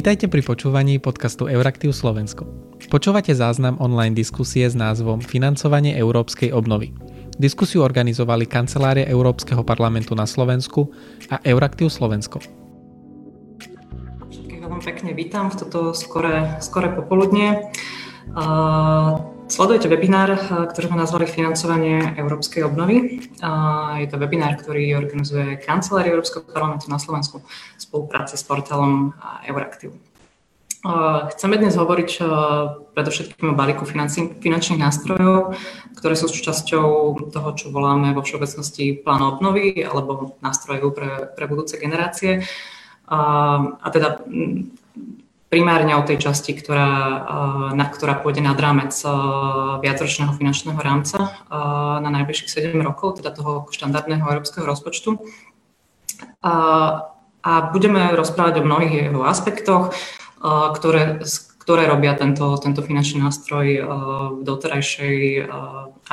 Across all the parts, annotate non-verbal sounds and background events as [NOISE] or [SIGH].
Vítajte pri počúvaní podcastu Euraktiv Slovensko. Počúvate záznam online diskusie s názvom Financovanie európskej obnovy. Diskusiu organizovali Kancelária Európskeho parlamentu na Slovensku a Euraktiv Slovensko. Všetkých veľmi pekne vítam v toto skore, skore popoludne. Sledujete webinár, ktorý sme nazvali Financovanie európskej obnovy. Je to webinár, ktorý organizuje Kancelária Európskeho parlamentu na Slovensku v spolupráci s portálom Euraktiv. Chceme dnes hovoriť predovšetkým o balíku finančných nástrojov, ktoré sú súčasťou toho, čo voláme vo všeobecnosti plán obnovy alebo nástrojov pre, pre budúce generácie. A teda primárne o tej časti, ktorá, eh, na, ktorá pôjde nad rámec eh, viacročného finančného rámca eh, na najbližších 7 rokov, teda toho štandardného európskeho rozpočtu. A, a budeme rozprávať o mnohých jeho aspektoch, ktoré, ktoré robia tento, tento finančný nástroj v doterajšej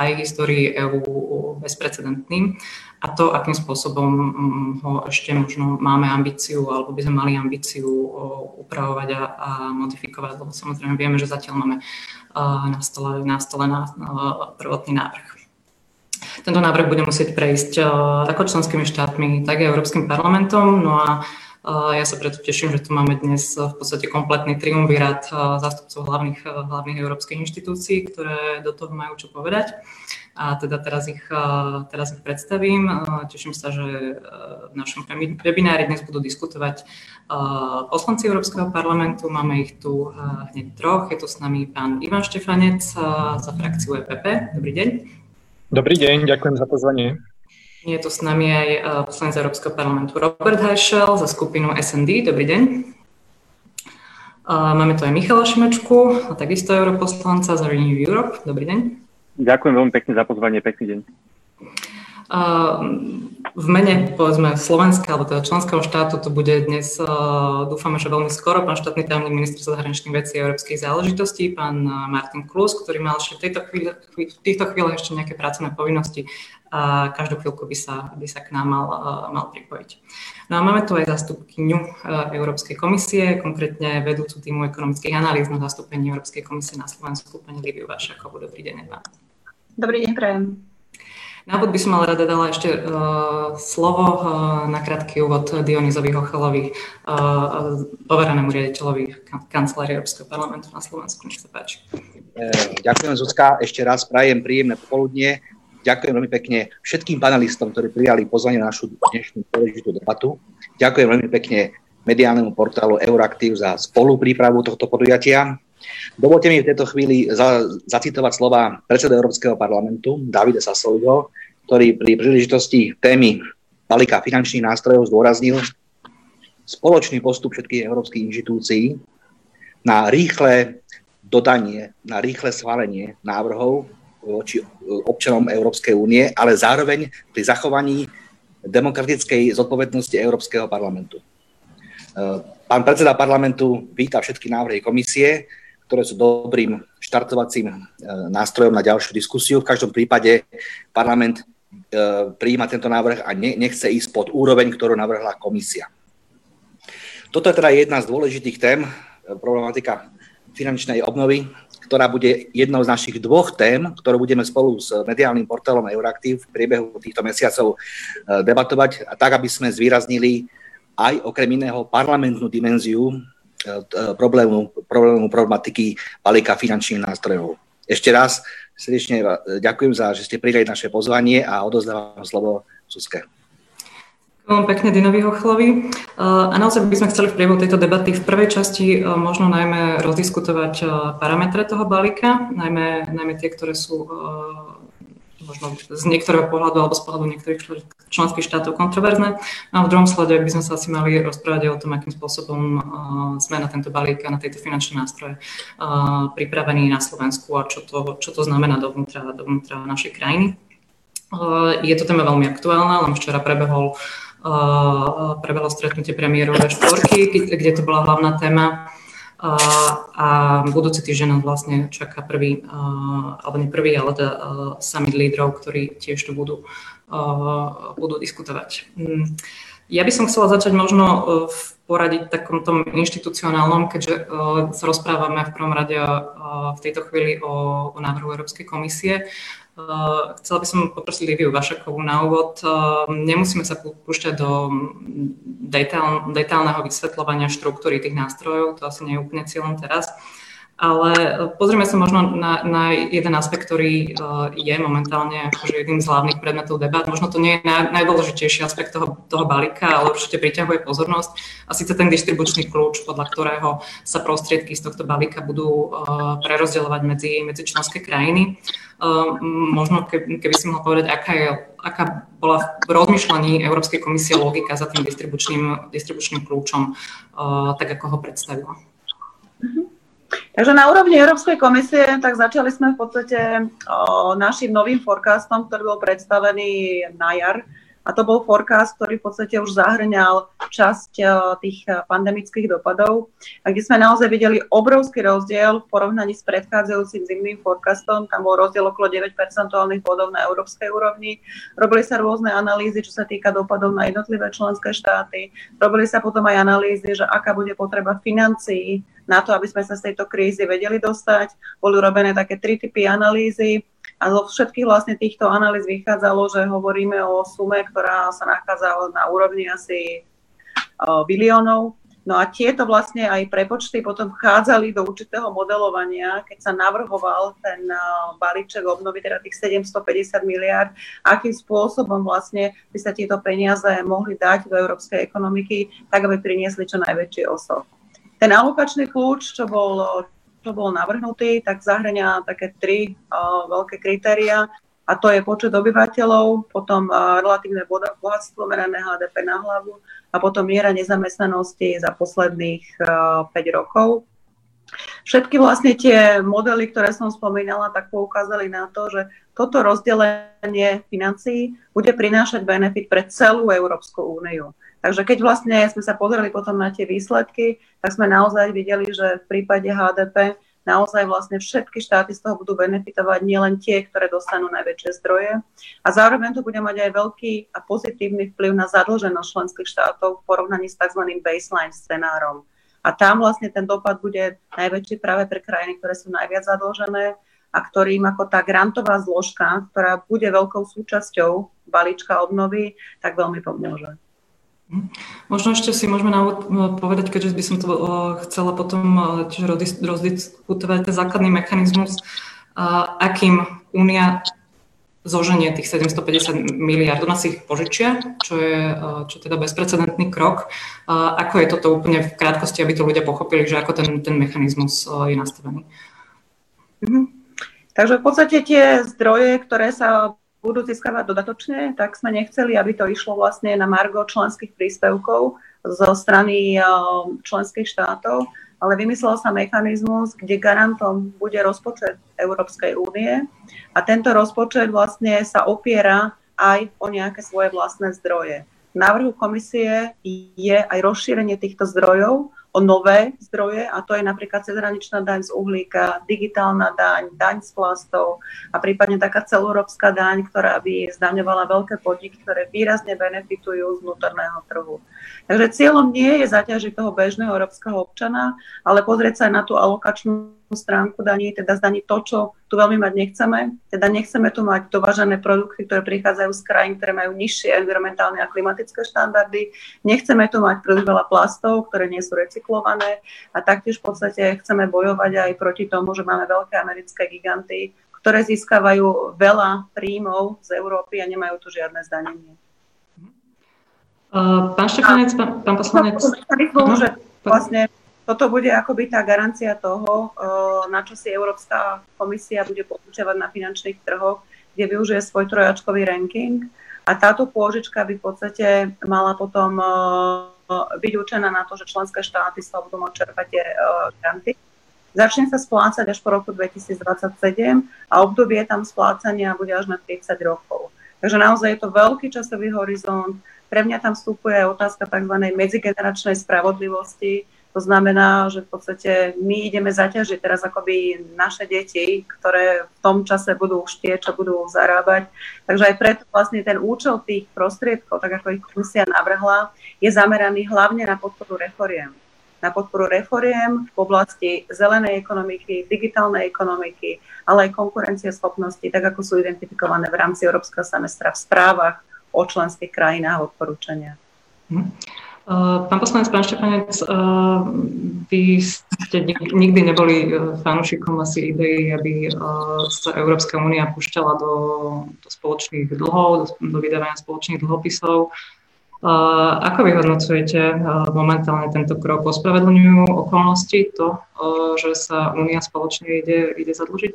aj histórii EÚ bezprecedentným a to, akým spôsobom mm, ho ešte možno máme ambíciu alebo by sme mali ambíciu upravovať a, a modifikovať, lebo samozrejme vieme, že zatiaľ máme na stole, na stole na, prvotný návrh. Tento návrh bude musieť prejsť ako členskými štátmi, tak aj Európskym parlamentom. No a ja sa preto teším, že tu máme dnes v podstate kompletný triumvirát zástupcov hlavných, hlavných európskych inštitúcií, ktoré do toho majú čo povedať. A teda teraz ich, teraz ich predstavím. Teším sa, že v našom webinári dnes budú diskutovať poslanci Európskeho parlamentu. Máme ich tu hneď troch. Je tu s nami pán Ivan Štefanec za frakciu EPP. Dobrý deň. Dobrý deň, ďakujem za pozvanie. Je tu s nami aj e, poslanec Európskeho parlamentu Robert Hajšel za skupinu SND. Dobrý deň. Máme tu aj Michala Šimečku, a takisto europoslanca za Renew Europe. Dobrý deň. Ďakujem veľmi pekne za pozvanie. Pekný deň v mene povedzme Slovenska alebo teda členského štátu to bude dnes, dúfame, že veľmi skoro, pán štátny tajomník minister zahraničných vecí a európskych záležitostí, pán Martin Klus, ktorý mal ešte v, tejto chvíli, v týchto chvíľach ešte nejaké pracovné povinnosti a každú chvíľku by sa, by sa k nám mal, mal pripojiť. No a máme tu aj zastupkyňu Európskej komisie, konkrétne vedúcu týmu ekonomických analýz na zastúpení Európskej komisie na Slovensku, pani Liviu Vašakovú. Dobrý deň, vám. Dobrý deň, prajem. Na úvod by som ale rada dala ešte uh, slovo uh, na krátky úvod Dionizovi Hochelovi, uh, poverenému riaditeľovi kancelárie Európskeho parlamentu na Slovensku. Nech sa páči. Ďakujem, Zuzka. Ešte raz prajem príjemné popoludnie. Ďakujem veľmi pekne všetkým panelistom, ktorí prijali pozvanie na našu dnešnú dôležitú debatu. Ďakujem veľmi pekne mediálnemu portálu Euraktiv za spoluprípravu tohto podujatia. Dovolte mi v tejto chvíli za, zacitovať slova predseda Európskeho parlamentu Davida Sassoliho, ktorý pri príležitosti témy balíka finančných nástrojov zdôraznil spoločný postup všetkých európskych inštitúcií na rýchle dodanie, na rýchle schválenie návrhov voči občanom Európskej únie, ale zároveň pri zachovaní demokratickej zodpovednosti Európskeho parlamentu. Pán predseda parlamentu víta všetky návrhy komisie, ktoré sú dobrým štartovacím e, nástrojom na ďalšiu diskusiu. V každom prípade parlament e, prijíma tento návrh a nechce ísť pod úroveň, ktorú navrhla komisia. Toto je teda jedna z dôležitých tém, e, problematika finančnej obnovy, ktorá bude jednou z našich dvoch tém, ktorú budeme spolu s mediálnym portálom Euraktiv v priebehu týchto mesiacov debatovať, a tak, aby sme zvýraznili aj okrem iného parlamentnú dimenziu problému, problému problematiky balíka finančných nástrojov. Ešte raz srdečne ďakujem za, že ste prijali naše pozvanie a odozdávam slovo Suske. Ďakujem pekne Dinovi Hochlovi. E, a naozaj by sme chceli v priebehu tejto debaty v prvej časti e, možno najmä rozdiskutovať parametre toho balíka, najmä, najmä tie, ktoré sú možno z niektorého pohľadu alebo z pohľadu niektorých členských štátov kontroverzné. No a v druhom slade by sme sa asi mali rozprávať o tom, akým spôsobom uh, sme na tento balík a na tejto finančné nástroje uh, pripravení na Slovensku a čo to, čo to znamená dovnútra, dovnútra našej krajiny. Uh, je to téma veľmi aktuálna, len včera prebehol prebehlo stretnutie premiérov štvorky, kde to bola hlavná téma a budúci týždeň nás vlastne čaká prvý, alebo nie prvý, ale teda summit lídrov, ktorí tiež tu budú, budú diskutovať. Mm. Ja by som chcela začať možno v poradiť takom tom inštitucionálnom, keďže sa rozprávame v prvom rade v tejto chvíli o, o návrhu Európskej komisie. Chcela by som poprosiť Liviu Vašakovú na úvod. Nemusíme sa púšťať do detail, detailného vysvetľovania štruktúry tých nástrojov, to asi nie je úplne cieľom teraz. Ale e, pozrieme sa možno na, na jeden aspekt, ktorý uh, je momentálne akože jedným z hlavných predmetov debat. Možno to nie je naj, najdôležitejší aspekt toho, toho balíka, ale určite priťahuje pozornosť. A síce ten distribučný kľúč, podľa ktorého sa prostriedky z tohto balíka budú uh, prerozdeľovať medzi, medzi členské krajiny. Možno keby, keby si mohol povedať, aká, je, aká bola v rozmýšľaní Európskej komisie logika za tým distribučným, distribučným kľúčom, tak ako ho predstavila. Mm-hmm. Takže na úrovni Európskej komisie tak začali sme v podstate o, našim novým forecastom, ktorý bol predstavený na jar a to bol forecast, ktorý v podstate už zahrňal časť e, tých e, pandemických dopadov, a kde sme naozaj videli obrovský rozdiel v porovnaní s predchádzajúcim zimným forecastom. Tam bol rozdiel okolo 9 percentuálnych bodov na európskej úrovni. Robili sa rôzne analýzy, čo sa týka dopadov na jednotlivé členské štáty. Robili sa potom aj analýzy, že aká bude potreba financií na to, aby sme sa z tejto krízy vedeli dostať. Boli urobené také tri typy analýzy a zo všetkých vlastne týchto analýz vychádzalo, že hovoríme o sume, ktorá sa nachádza na úrovni asi biliónov. No a tieto vlastne aj prepočty potom vchádzali do určitého modelovania, keď sa navrhoval ten balíček obnovy, teda tých 750 miliard, akým spôsobom vlastne by sa tieto peniaze mohli dať do európskej ekonomiky, tak aby priniesli čo najväčší osob. Ten alokačný kľúč, čo bol čo bol navrhnutý, tak zahrania také tri uh, veľké kritéria a to je počet obyvateľov, potom uh, relatívne bohatstvo merané HDP na hlavu a potom miera nezamestnanosti za posledných uh, 5 rokov. Všetky vlastne tie modely, ktoré som spomínala, tak poukázali na to, že toto rozdelenie financií bude prinášať benefit pre celú Európsku úniu. Takže keď vlastne sme sa pozreli potom na tie výsledky, tak sme naozaj videli, že v prípade HDP naozaj vlastne všetky štáty z toho budú benefitovať, nielen tie, ktoré dostanú najväčšie zdroje. A zároveň to bude mať aj veľký a pozitívny vplyv na zadlženosť členských štátov v porovnaní s tzv. baseline scenárom. A tam vlastne ten dopad bude najväčší práve pre krajiny, ktoré sú najviac zadlžené a ktorým ako tá grantová zložka, ktorá bude veľkou súčasťou balíčka obnovy, tak veľmi pomôže. Možno ešte si môžeme na povedať, keďže by som to chcela potom tiež rozdiskutovať ten základný mechanizmus, akým Únia zoženie tých 750 miliard, ona si ich požičia, čo je, čo teda bezprecedentný krok. Ako je toto úplne v krátkosti, aby to ľudia pochopili, že ako ten, ten mechanizmus je nastavený? Mm-hmm. Takže v podstate tie zdroje, ktoré sa budú získavať dodatočne, tak sme nechceli, aby to išlo vlastne na margo členských príspevkov zo strany eh, členských štátov, ale vymyslel sa mechanizmus, kde garantom bude rozpočet Európskej únie a tento rozpočet vlastne sa opiera aj o nejaké svoje vlastné zdroje. V návrhu komisie je aj rozšírenie týchto zdrojov o nové zdroje a to je napríklad cezhraničná daň z uhlíka, digitálna daň, daň z plastov a prípadne taká celoeurópska daň, ktorá by zdaňovala veľké podniky, ktoré výrazne benefitujú z vnútorného trhu. Takže cieľom nie je zaťažiť toho bežného európskeho občana, ale pozrieť sa aj na tú alokačnú stránku daní, teda zdaniť to, čo tu veľmi mať nechceme. Teda nechceme tu mať dovážané produkty, ktoré prichádzajú z krajín, ktoré majú nižšie environmentálne a klimatické štandardy. Nechceme tu mať príliš veľa plastov, ktoré nie sú recyklované. A taktiež v podstate chceme bojovať aj proti tomu, že máme veľké americké giganty, ktoré získavajú veľa príjmov z Európy a nemajú tu žiadne zdanenie. Pán Štefanec, pán, pán poslanec. Že vlastne toto bude akoby tá garancia toho, na čo si Európska komisia bude poučovať na finančných trhoch, kde využije svoj trojačkový ranking. A táto pôžička by v podstate mala potom byť určená na to, že členské štáty sa budú môcť čerpať tie granty. Začne sa splácať až po roku 2027 a obdobie tam splácania bude až na 30 rokov. Takže naozaj je to veľký časový horizont. Pre mňa tam vstupuje aj otázka tzv. medzigeneračnej spravodlivosti, To znamená, že v podstate my ideme zaťažiť teraz akoby naše deti, ktoré v tom čase budú už tie, čo budú zarábať. Takže aj preto vlastne ten účel tých prostriedkov, tak ako ich komisia navrhla, je zameraný hlavne na podporu reforiem. Na podporu reforiem v oblasti zelenej ekonomiky, digitálnej ekonomiky, ale aj konkurencieschopnosti, tak ako sú identifikované v rámci Európskeho semestra v správach o členských krajinách a odporúčania. Hm. Eh, pán poslanec, pán Štefanec, eh, vy ste nikdy neboli eh, fanúšikom asi idei, aby sa Európska únia púšťala do, do spoločných dlhov, do, do vydávania spoločných dlhopisov. Ako vyhodnocujete momentálne tento krok? Ospravedlňujú okolnosti to, že sa únia spoločne ide, ide zadlžiť?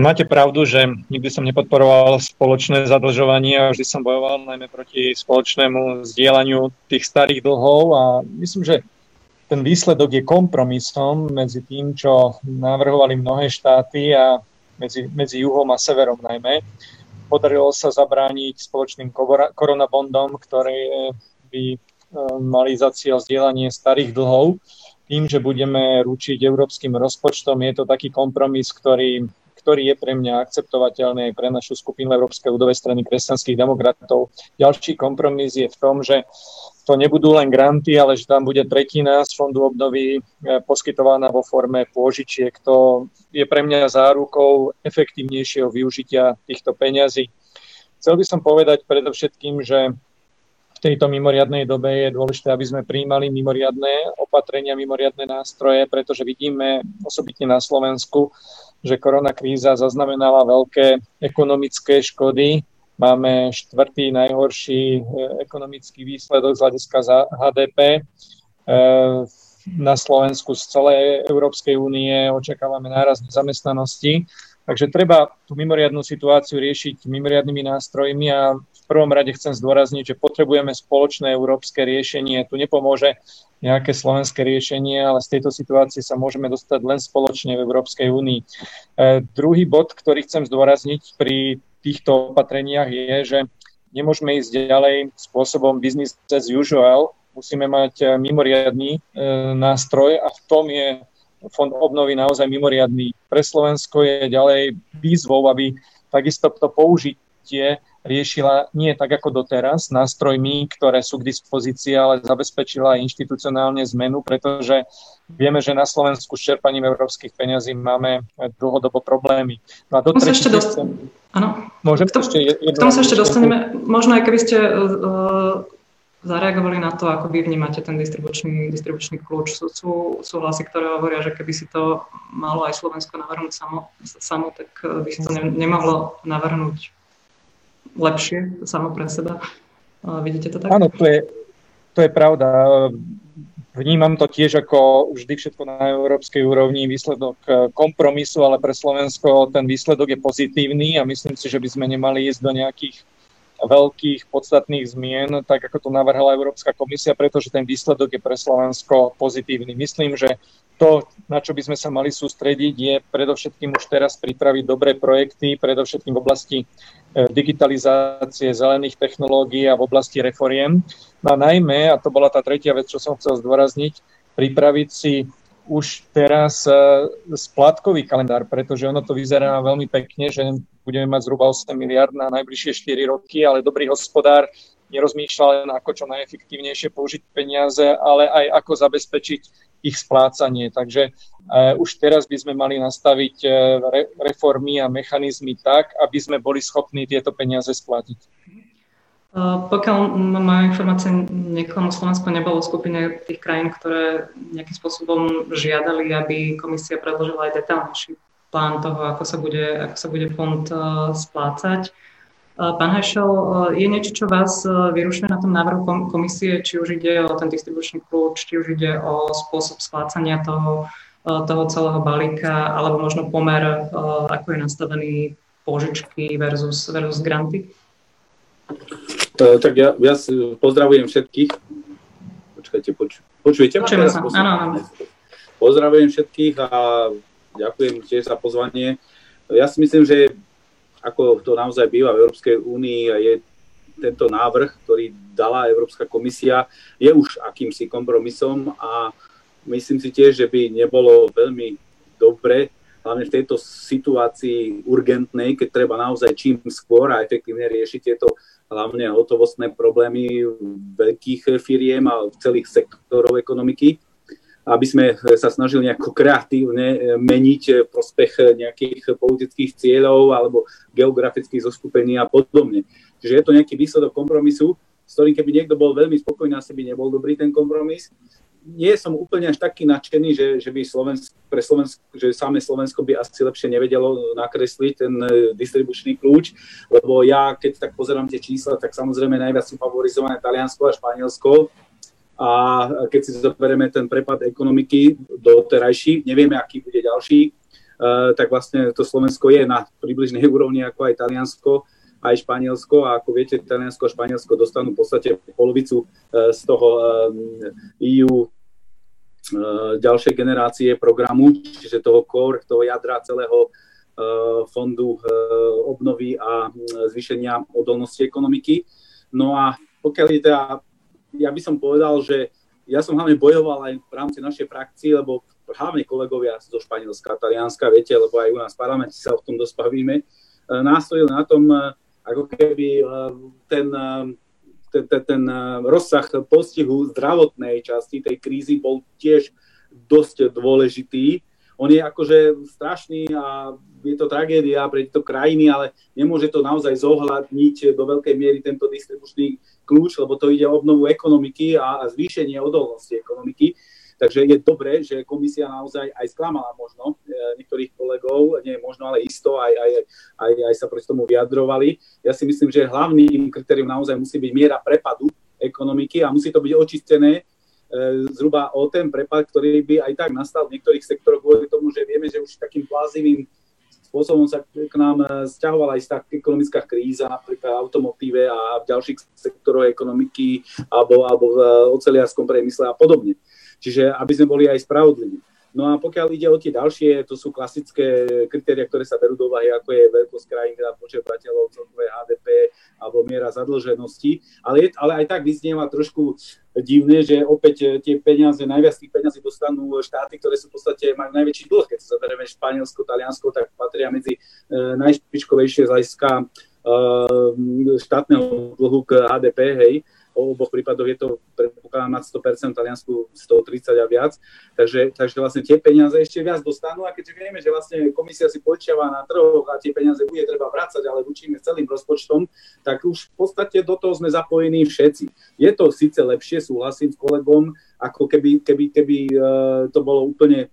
Máte pravdu, že nikdy som nepodporoval spoločné zadlžovanie a vždy som bojoval najmä proti spoločnému zdieľaniu tých starých dlhov a myslím, že ten výsledok je kompromisom medzi tým, čo navrhovali mnohé štáty a medzi, medzi juhom a severom najmä. Podarilo sa zabrániť spoločným koronabondom, ktoré by e, mali za cieľ zdieľanie starých dlhov. Tým, že budeme ručiť európskym rozpočtom, je to taký kompromis, ktorý ktorý je pre mňa akceptovateľný pre našu skupinu Európskej ľudovej strany kresťanských demokratov. Ďalší kompromis je v tom, že to nebudú len granty, ale že tam bude tretina z fondu obnovy e, poskytovaná vo forme pôžičiek. To je pre mňa zárukou efektívnejšieho využitia týchto peňazí. Chcel by som povedať predovšetkým, že v tejto mimoriadnej dobe je dôležité, aby sme prijímali mimoriadné opatrenia, mimoriadné nástroje, pretože vidíme osobitne na Slovensku, že korona kríza zaznamenala veľké ekonomické škody. Máme štvrtý najhorší e, ekonomický výsledok z hľadiska HDP. E, na Slovensku z celej Európskej únie očakávame nárast zamestnanosti. Takže treba tú mimoriadnú situáciu riešiť mimoriadnými nástrojmi a prvom rade chcem zdôrazniť, že potrebujeme spoločné európske riešenie. Tu nepomôže nejaké slovenské riešenie, ale z tejto situácie sa môžeme dostať len spoločne v Európskej únii. E, druhý bod, ktorý chcem zdôrazniť pri týchto opatreniach je, že nemôžeme ísť ďalej spôsobom business as usual, musíme mať e, mimoriadný e, nástroj a v tom je fond obnovy naozaj mimoriadný. Pre Slovensko je ďalej výzvou, aby takisto to použitie riešila nie tak ako doteraz nástrojmi, ktoré sú k dispozícii, ale zabezpečila inštitucionálne zmenu, pretože vieme, že na Slovensku s čerpaním európskych peňazí máme dlhodobo problémy. No a do ešte dost... Áno. Môžem k tomu, ešte jedno... K tomu sa ešte dostaneme. Možno aj keby ste uh, zareagovali na to, ako vy vnímate ten distribučný, distribučný kľúč. Sú, sú, sú hlasy, ktoré hovoria, že keby si to malo aj Slovensko navrhnúť samo, samo tak by si to ne, nemohlo navrhnúť lepšie samo pre seba. Vidíte to tak? Áno, to je, to je pravda. Vnímam to tiež ako vždy všetko na európskej úrovni výsledok e, kompromisu, ale pre Slovensko ten výsledok je pozitívny a myslím si, že by sme nemali ísť do nejakých veľkých podstatných zmien, tak ako to navrhla Európska komisia, pretože ten výsledok je pre Slovensko pozitívny. Myslím, že to, na čo by sme sa mali sústrediť, je predovšetkým už teraz pripraviť dobré projekty, predovšetkým v oblasti digitalizácie zelených technológií a v oblasti reforiem. No a najmä, a to bola tá tretia vec, čo som chcel zdôrazniť, pripraviť si už teraz e, splátkový kalendár, pretože ono to vyzerá veľmi pekne, že budeme mať zhruba 8 miliard na najbližšie 4 roky, ale dobrý hospodár nerozmýšľa len ako čo najefektívnejšie použiť peniaze, ale aj ako zabezpečiť ich splácanie. Takže uh, už teraz by sme mali nastaviť re, reformy a mechanizmy tak, aby sme boli schopní tieto peniaze splatiť. Uh, pokiaľ mám informácie, niekomu Slovensko nebolo v skupine tých krajín, ktoré nejakým spôsobom žiadali, aby komisia predložila aj detálnejší plán toho, ako sa bude, ako sa bude fond splácať. Pán Hešel, je niečo, čo vás vyrušuje na tom návrhu komisie, či už ide o ten distribučný kľúč, či už ide o spôsob splácania toho, toho celého balíka, alebo možno pomer, ako je nastavený požičky versus, versus granty? Tak ja, ja pozdravujem všetkých. Počkajte, poč, počujete? Počujeme sa, áno, áno. Pozdravujem všetkých a ďakujem tiež za pozvanie. Ja si myslím, že ako to naozaj býva v Európskej únii a je tento návrh, ktorý dala Európska komisia, je už akýmsi kompromisom a myslím si tiež, že by nebolo veľmi dobre, hlavne v tejto situácii urgentnej, keď treba naozaj čím skôr a efektívne riešiť tieto hlavne hotovostné problémy veľkých firiem a celých sektorov ekonomiky, aby sme sa snažili nejako kreatívne eh, meniť eh, prospech eh, nejakých politických cieľov alebo geografických zoskupení a podobne. Čiže je to nejaký výsledok kompromisu, s ktorým keby niekto bol veľmi spokojný, asi by nebol dobrý ten kompromis. Nie som úplne až taký nadšený, že, že by Slovensk, pre Slovensko, že samé Slovensko by asi lepšie nevedelo nakresliť ten distribučný kľúč, lebo ja, keď tak pozerám tie čísla, tak samozrejme najviac sú favorizované Taliansko a Španielsko, a keď si zoberieme ten prepad ekonomiky do terajší, nevieme, aký bude ďalší, uh, tak vlastne to Slovensko je na približnej úrovni ako aj Taliansko, aj Španielsko a ako viete, Taliansko a Španielsko dostanú v podstate polovicu uh, z toho EU ďalšej generácie programu, čiže toho core, toho jadra celého fondu obnovy a zvýšenia odolnosti ekonomiky. No a pokiaľ je teda ja by som povedal, že ja som hlavne bojoval aj v rámci našej frakcie, lebo hlavne kolegovia zo Španielska, Talianska, viete, lebo aj u nás v parlamente sa o tom dosť bavíme, e, nástojil na tom, e, ako keby e, ten, ten, ten, ten rozsah postihu zdravotnej časti tej krízy bol tiež dosť dôležitý. On je akože strašný a je to tragédia pre tieto krajiny, ale nemôže to naozaj zohľadniť do veľkej miery tento distribučný kľúč, lebo to ide o obnovu ekonomiky a, a zvýšenie odolnosti ekonomiky. Takže je dobré, že komisia naozaj aj sklamala možno e, niektorých kolegov, nie možno, ale isto, aj, aj, aj, aj sa proti tomu vyjadrovali. Ja si myslím, že hlavným kritérium naozaj musí byť miera prepadu ekonomiky a musí to byť očistené zhruba o ten prepad, ktorý by aj tak nastal v niektorých sektoroch kvôli tomu, že vieme, že už takým plázivým spôsobom sa k nám stiahovala e, istá ekonomická kríza, napríklad v automotíve a v ďalších sektoroch ekonomiky alebo, alebo v oceliarskom priemysle a podobne. Čiže aby sme boli aj spravodliví. No a pokiaľ ide o tie ďalšie, to sú klasické kritéria, ktoré sa berú do úvahy, ako je veľkosť krajín, teda počet obyvateľov, celkové HDP alebo miera zadlženosti. Ale, je, ale aj tak vyznieva trošku divné, že opäť tie peniaze, najviac tých peniazí dostanú štáty, ktoré sú v podstate majú najväčší dlh. Keď sa zoberieme Španielsko, Taliansko, tak patria medzi e, najšpičkovejšie z hľadiska e, štátneho dlhu k HDP, hej o oboch prípadoch je to predpokladám nad 100%, v Taliansku 130 a viac. Takže, takže vlastne tie peniaze ešte viac dostanú a keďže vieme, že vlastne komisia si počiava na trhoch a tie peniaze bude treba vrácať, ale učíme celým rozpočtom, tak už v podstate do toho sme zapojení všetci. Je to síce lepšie, súhlasím s kolegom, ako keby, keby, keby uh, to bolo úplne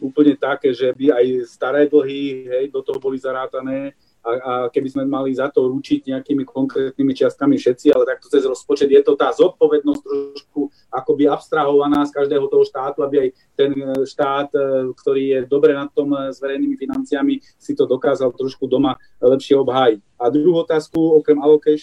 úplne také, že by aj staré dlhy hej, do toho boli zarátané, a, a keby sme mali za to ručiť nejakými konkrétnymi čiastkami všetci, ale takto cez rozpočet je to tá zodpovednosť trošku akoby abstrahovaná z každého toho štátu, aby aj ten štát, e, ktorý je dobre na tom e, s verejnými financiami, si to dokázal trošku doma lepšie obhájiť. A druhú otázku, okrem, e,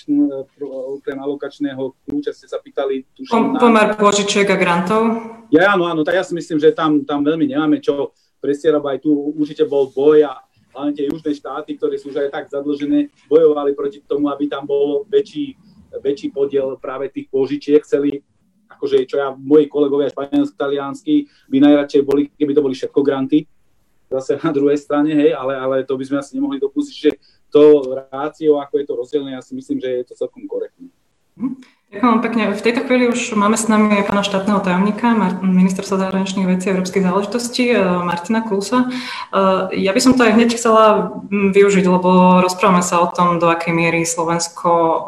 okrem alokačného kľúča ste sa pýtali... Tuším, Pomer požičiek a grantov? Ja, áno, áno, tak ja si myslím, že tam, tam veľmi nemáme čo presierať, aj tu určite bol boj a hlavne tie južné štáty, ktoré sú už aj tak zadlžené, bojovali proti tomu, aby tam bol väčší, väčší podiel práve tých požičiek. Chceli, akože čo ja, moji kolegovia španielsko taliansky by najradšej boli, keby to boli všetko granty, zase na druhej strane, hej, ale, ale to by sme asi nemohli dopustiť, že to rácio, ako je to rozdelené, ja si myslím, že je to celkom korektné. Mhm. Ďakujem pekne. V tejto chvíli už máme s nami pána štátneho tajomníka, ministerstva zahraničných vecí a európskych záležitostí, eh, Martina Klusa. Eh, ja by som to aj hneď chcela využiť, lebo rozprávame sa o tom, do akej miery Slovensko eh,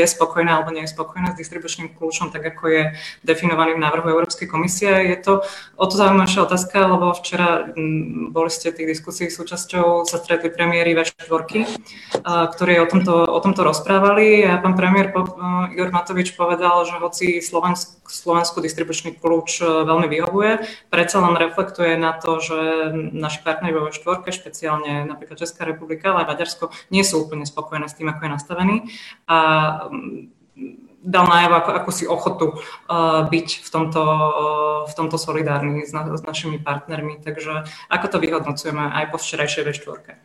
je spokojné alebo nie je spokojné s distribučným kľúčom, tak ako je definovaný v návrhu Európskej komisie. Je to o to zaujímavšia otázka, lebo včera boli ste tých diskusí súčasťou, sa stretli premiéry V4, ktorí o tomto, o tomto rozprávali a pán premiér Igor Matovič povedal, že hoci Slovensk, Slovensku distribučný kľúč e, veľmi vyhovuje, predsa len reflektuje na to, že naši partneri vo štvorke, špeciálne napríklad Česká republika, ale Maďarsko, nie sú úplne spokojné s tým, ako je nastavený. A mm, dal najavo ako, akúsi ochotu uh, byť v tomto, uh, v tomto solidárny s, na, s našimi partnermi. Takže ako to vyhodnocujeme aj po včerajšej V4?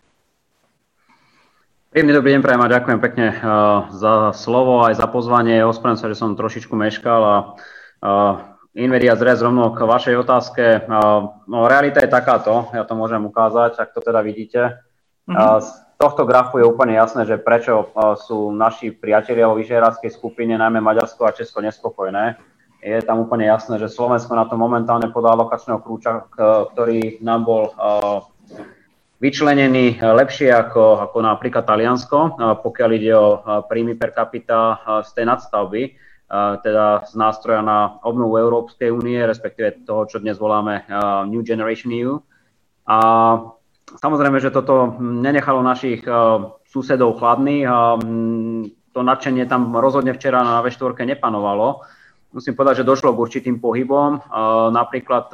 Príjemný dobrý deň, prajem a ďakujem pekne uh, za slovo aj za pozvanie. Ospravedlňujem sa, že som trošičku meškal a uh, Invedia zrez rovno k vašej otázke. Uh, no, realita je takáto, ja to môžem ukázať, ak to teda vidíte. Mm-hmm. Z tohto grafu je úplne jasné, že prečo sú naši priatelia vo vyžehradskej skupine, najmä Maďarsko a Česko, nespokojné. Je tam úplne jasné, že Slovensko na to momentálne podá lokačného kľúča, ktorý nám bol vyčlenený eh, lepšie ako, ako napríklad Taliansko, eh, pokiaľ ide o eh, príjmy per capita z tej nadstavby, teda z nástroja na obnovu Európskej únie, respektíve toho, čo dnes voláme New Generation EU. A samozrejme, že toto nenechalo našich susedov chladných a to nadšenie tam rozhodne včera na V4 nepanovalo. Musím povedať, že došlo k určitým pohybom. Napríklad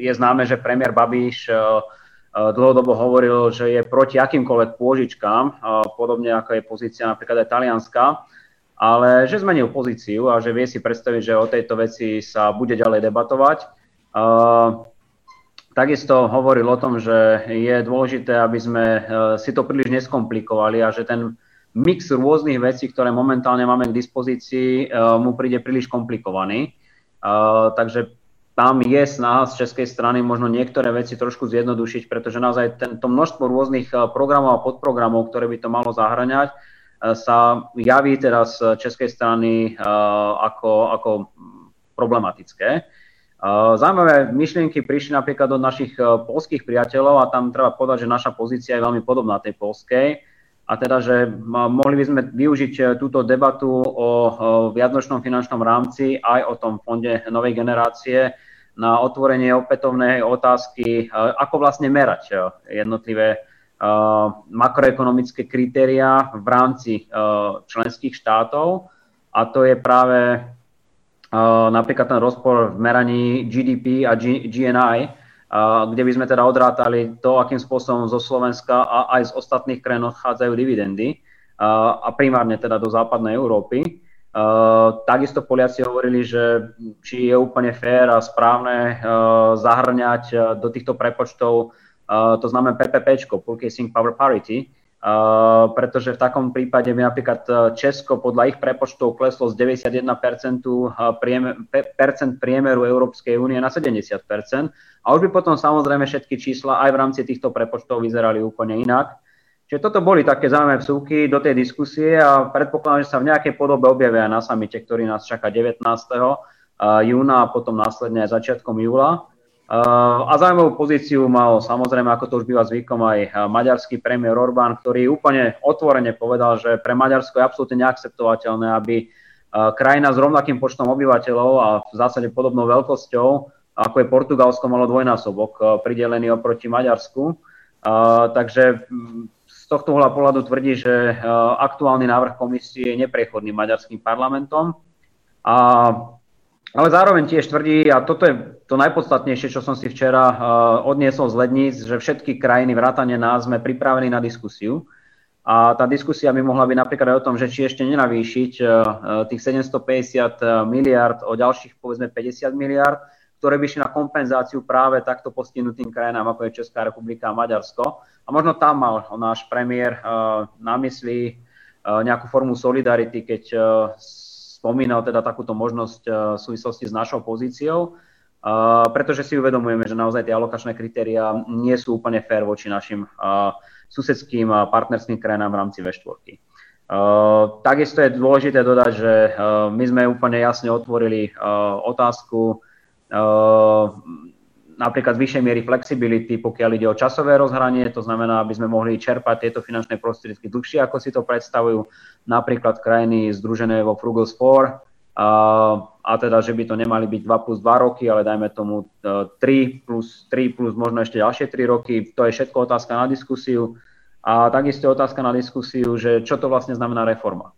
je známe, že premiér Babiš dlhodobo hovoril, že je proti akýmkoľvek pôžičkám, podobne ako je pozícia napríklad aj talianská, ale že zmenil pozíciu a že vie si predstaviť, že o tejto veci sa bude ďalej debatovať. Takisto hovoril o tom, že je dôležité, aby sme si to príliš neskomplikovali a že ten mix rôznych vecí, ktoré momentálne máme k dispozícii, mu príde príliš komplikovaný. Takže tam je snaha z českej strany možno niektoré veci trošku zjednodušiť, pretože naozaj tento množstvo rôznych eh, programov a podprogramov, ktoré by to malo zahraňať, eh, sa javí teraz z českej strany eh, ako, ako problematické. Zaujímavé myšlienky prišli napríklad od našich polských priateľov a tam treba povedať, že naša pozícia je veľmi podobná tej polskej. A teda, že mohli by sme využiť túto debatu o viacnočnom finančnom rámci aj o tom fonde novej generácie na otvorenie opätovnej otázky, ako vlastne merať e, jednotlivé e, makroekonomické kritéria v rámci e, členských štátov. A to je práve napríklad ten rozpor v meraní GDP a GNI, kde by sme teda odrátali to, akým spôsobom zo Slovenska a aj z ostatných krajín odchádzajú dividendy a primárne teda do západnej Európy. Uh, takisto Poliaci hovorili, že či je úplne fér a správne uh, zahrňať uh, do týchto prepočtov to znamená PPP, Purchasing Power Parity, pretože v takom prípade by napríklad Česko podľa ich prepočtov kleslo z 91% priemer, percent priemeru Európskej únie na 70%. A už by potom samozrejme všetky čísla aj v rámci týchto prepočtov vyzerali úplne inak. Čiže toto boli také zaujímavé vsúky do tej diskusie a predpokladám, že sa v nejakej podobe objavia na samite, ktorý nás čaká 19. júna a potom následne aj začiatkom júla. A zaujímavú pozíciu mal samozrejme, ako to už býva zvykom, aj maďarský premiér Orbán, ktorý úplne otvorene povedal, že pre Maďarsko je absolútne neakceptovateľné, aby krajina s rovnakým počtom obyvateľov a v zásade podobnou veľkosťou, ako je Portugalsko, malo dvojnásobok pridelený oproti Maďarsku. takže tohto hľa pohľadu tvrdí, že e, aktuálny návrh komisie je neprechodný maďarským parlamentom. A, ale zároveň tiež tvrdí, a toto je to najpodstatnejšie, čo som si včera uh, odniesol z ledníc, že všetky krajiny vrátane nás sme pripravení na diskusiu. A tá diskusia by mohla byť napríklad aj o tom, že či ešte nenavýšiť uh, tých 750 miliard o ďalších povedzme 50 miliard, ktoré by šli na kompenzáciu práve takto postihnutým krajinám, ako je Česká republika a Maďarsko. A možno tam mal náš premiér uh, na mysli uh, nejakú formu solidarity, keď uh, spomínal teda takúto možnosť v súvislosti s našou pozíciou, pretože si uvedomujeme, že naozaj tie alokačné kritéria nie sú úplne fér voči našim susedským partnerským krajinám v rámci V4. Takisto je dôležité dodať, že my sme úplne jasne otvorili otázku Ehm, napríklad z vyššej miery flexibility, pokiaľ ide o časové rozhranie, to znamená, aby sme mohli čerpať tieto finančné prostriedky dlhšie, ako si to predstavujú napríklad krajiny združené vo Frugals 4, a, a teda, že by to nemali byť 2 plus 2 roky, ale dajme tomu 3 e, plus 3 plus možno ešte ďalšie 3 roky. To je všetko otázka na diskusiu. A takisto otázka na diskusiu, že čo to vlastne znamená reforma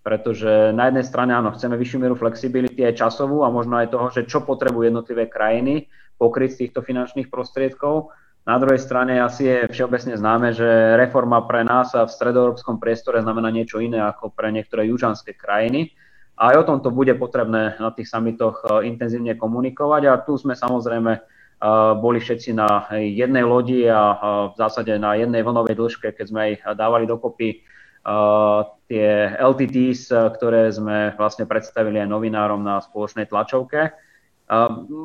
pretože na jednej strane áno, chceme vyššiu mieru flexibility aj časovú a možno aj toho, že čo potrebujú jednotlivé krajiny pokryť z týchto finančných prostriedkov. Na druhej strane asi je všeobecne známe, že reforma pre nás v stredoeurópskom priestore znamená niečo iné ako pre niektoré južanské krajiny. A aj o tomto bude potrebné na tých samitoch e, intenzívne komunikovať a tu sme samozrejme boli všetci na jednej lodi a v zásade na jednej vlnovej dĺžke, keď sme aj dávali dokopy tie LTTs, ktoré sme vlastne predstavili aj novinárom na spoločnej tlačovke.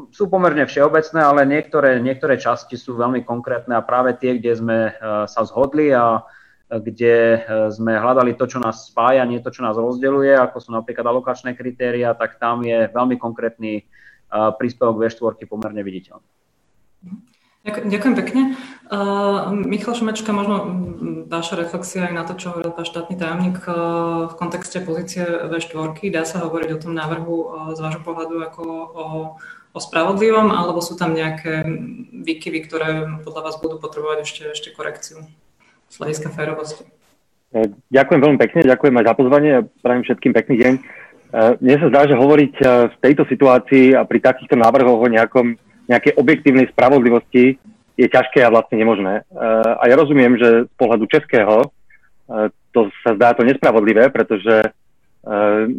Sú pomerne všeobecné, ale niektoré, niektoré časti sú veľmi konkrétne a práve tie, kde sme sa zhodli a kde sme hľadali to, čo nás spája, nie to, čo nás rozdeluje, ako sú napríklad alokačné kritéria, tak tam je veľmi konkrétny príspevok V4 pomerne viditeľný. Ďakujem pekne. Uh, Michal Šumečka, možno vaša reflexia aj na to, čo hovoril pán štátny tajomník uh, v kontexte pozície V4. Dá sa hovoriť o tom návrhu uh, z vášho pohľadu ako o, o spravodlivom, alebo sú tam nejaké výkyvy, ktoré podľa vás budú potrebovať ešte, ešte korekciu z hľadiska férovosti? E, ďakujem veľmi pekne, ďakujem aj za pozvanie a prajem všetkým pekný deň. E, mne sa zdá, že hovoriť e, v tejto situácii a pri takýchto návrhoch o nejakom nejakej objektívnej spravodlivosti je ťažké a vlastne nemožné. Eh, a ja rozumiem, že z pohľadu českého eh, to sa zdá to nespravodlivé, pretože eh,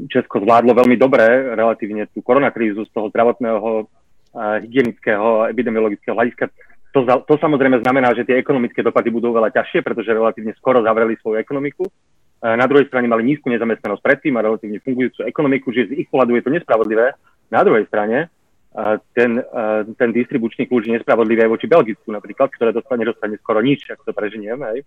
Česko zvládlo veľmi dobre relatívne tú koronakrízu z toho zdravotného, hygienického a epidemiologického hľadiska. To, to samozrejme znamená, že tie ekonomické dopady budú veľa ťažšie, pretože relatívne skoro zavreli svoju ekonomiku. Na druhej strane mali nízku nezamestnanosť predtým a relatívne fungujúcu ekonomiku, že z ich pohľadu je to nespravodlivé. Na druhej strane ten, ten distribučný kľúč je nespravodlivý aj voči Belgicku napríklad, ktoré dostane, nedostane skoro nič, ak to preženiem, hej.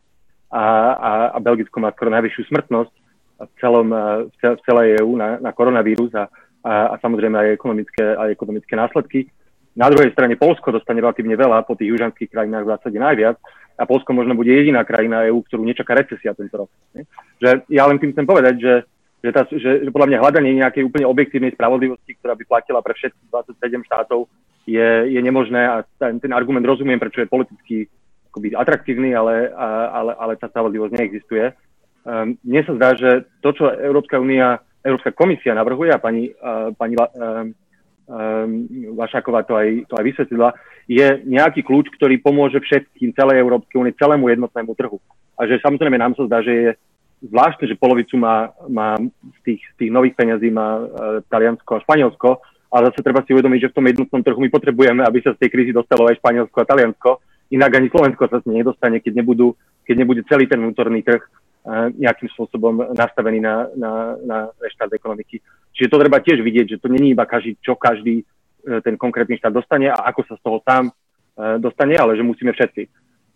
A, a, a Belgicko má skoro najvyššiu smrtnosť v, celom, v celej EÚ na, na koronavírus a, a, a samozrejme aj ekonomické, aj ekonomické následky. Na druhej strane Polsko dostane relatívne veľa, po tých južanských krajinách v zásade najviac a Polsko možno bude jediná krajina EÚ, ktorú nečaká recesia tento rok. Že ja len tým chcem povedať, že že, tá, že, že podľa mňa hľadanie nejakej úplne objektívnej spravodlivosti, ktorá by platila pre všetkých 27 štátov, je, je nemožné a ten, ten argument rozumiem, prečo je politicky akoby atraktívny, ale, ale, ale tá spravodlivosť neexistuje. Um, mne sa zdá, že to, čo Európska únia, Európska komisia navrhuje, a pani, uh, pani um, um, Vašáková to aj, to aj vysvetlila, je nejaký kľúč, ktorý pomôže všetkým, celej Európskej únie, celému jednotnému trhu. A že samozrejme nám sa zdá, že je zvláštne, že polovicu má, má z, tých, z tých nových peňazí má e, Taliansko a Španielsko, ale zase treba si uvedomiť, že v tom jednotnom trhu my potrebujeme, aby sa z tej krízy dostalo aj Španielsko a Taliansko, inak ani Slovensko sa z nej nedostane, keď, nebudú, keď nebude celý ten vnútorný trh e, nejakým spôsobom nastavený na, na, na reštát ekonomiky. Čiže to treba tiež vidieť, že to není iba každý, čo každý e, ten konkrétny štát dostane a ako sa z toho sám e, dostane, ale že musíme všetci.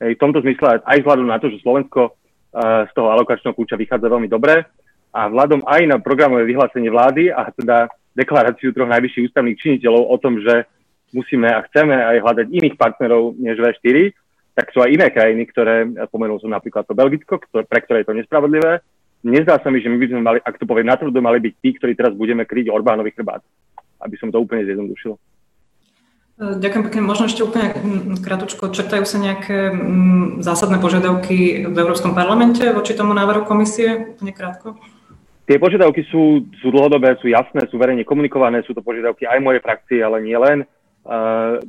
V tomto zmysle aj vzhľadom na to, že Slovensko z toho alokačného kľúča vychádza veľmi dobre a vzhľadom aj na programové vyhlásenie vlády a teda deklaráciu troch najvyšších ústavných činiteľov o tom, že musíme a chceme aj hľadať iných partnerov než V4, tak sú aj iné krajiny, ktoré, spomenul som napríklad to Belgicko, ktoré, pre ktoré je to nespravodlivé. Nezdá sa mi, že my by sme mali, ak to poviem natvrdo, mali byť tí, ktorí teraz budeme kryť Orbánovi chrbát. Aby som to úplne zjednodušil. Ďakujem pekne. Možno ešte úplne krátko, črtajú sa nejaké mm, zásadné požiadavky v Európskom parlamente voči tomu návrhu komisie? Úplne krátko. Tie požiadavky sú, sú dlhodobé, sú jasné, sú verejne komunikované, sú to požiadavky aj mojej frakcie, ale nie len. Uh,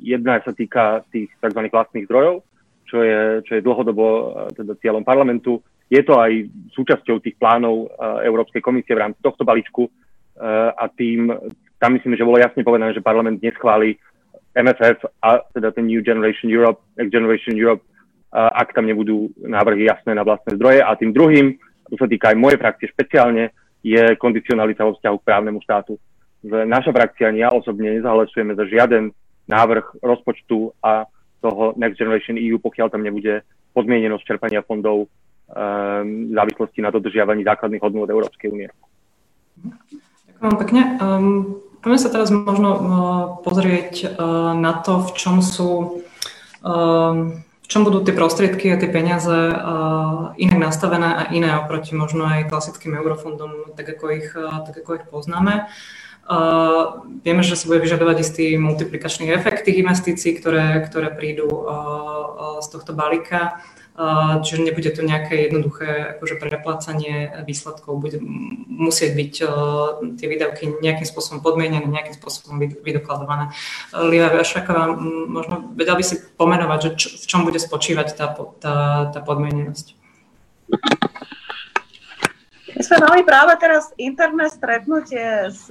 jedna sa týka tých tzv. vlastných zdrojov, čo je, čo je dlhodobo uh, teda cieľom parlamentu. Je to aj súčasťou tých plánov Európskej komisie v rámci tohto balíčku uh, a tým, tam myslím, že bolo jasne povedané, že parlament neschváli MFF a teda ten New Generation Europe, Next Generation Europe, ak tam nebudú návrhy jasné na vlastné zdroje. A tým druhým, to sa týka aj mojej frakcie špeciálne, je kondicionalita vo vzťahu k právnemu štátu. Naša frakcia ani ja osobne nezahlasujeme za žiaden návrh rozpočtu a toho Next Generation EU, pokiaľ tam nebude podmienenosť čerpania fondov um, v závislosti na dodržiavaní základných hodnôt Európskej únie. Ďakujem pekne. Um, Poďme sa teraz možno uh, pozrieť uh, na to, v čom sú, uh, v čom budú tie prostriedky a tie peniaze inak nastavené a iné oproti možno aj klasickým eurofondom, tak ako ich, tak ako ich poznáme. Uh, vieme, že sa bude vyžadovať istý multiplikačný efekt tých investícií, ktoré, ktoré prídu uh, uh, z tohto balíka. Čiže nebude to nejaké jednoduché akože preplácanie výsledkov. Bude musieť byť tie výdavky nejakým spôsobom podmienené, nejakým spôsobom vydokladované. Liva Vašaková, možno vedel by si pomenovať, že čo, v čom bude spočívať tá, tá, tá podmienenosť? My sme mali práve teraz interné stretnutie s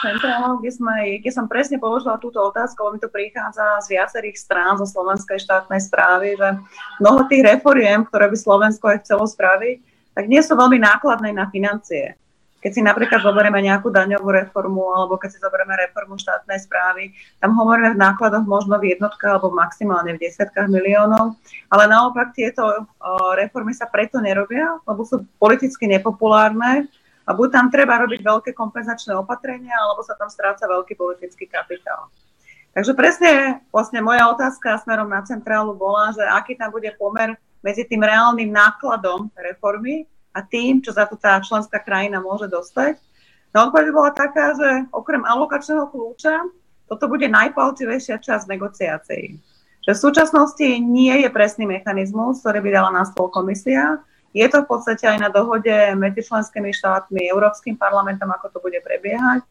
centrálou, kde, sme, kde som presne položila túto otázku, lebo mi to prichádza z viacerých strán zo slovenskej štátnej správy, že mnoho tých reforiem, ktoré by Slovensko aj chcelo spraviť, tak nie sú veľmi nákladné na financie. Keď si napríklad zoberieme nejakú daňovú reformu alebo keď si zoberieme reformu štátnej správy, tam hovoríme v nákladoch možno v jednotkách alebo maximálne v desiatkách miliónov, ale naopak tieto reformy sa preto nerobia, lebo sú politicky nepopulárne a buď tam treba robiť veľké kompenzačné opatrenia, alebo sa tam stráca veľký politický kapitál. Takže presne vlastne moja otázka smerom na centrálu bola, že aký tam bude pomer medzi tým reálnym nákladom reformy a tým, čo za to tá členská krajina môže dostať. No odpoveď bola taká, že okrem alokačného kľúča toto bude najpalčivejšia časť negociácií. Že v súčasnosti nie je presný mechanizmus, ktorý by dala na stôl komisia. Je to v podstate aj na dohode medzi členskými štátmi, Európskym parlamentom, ako to bude prebiehať.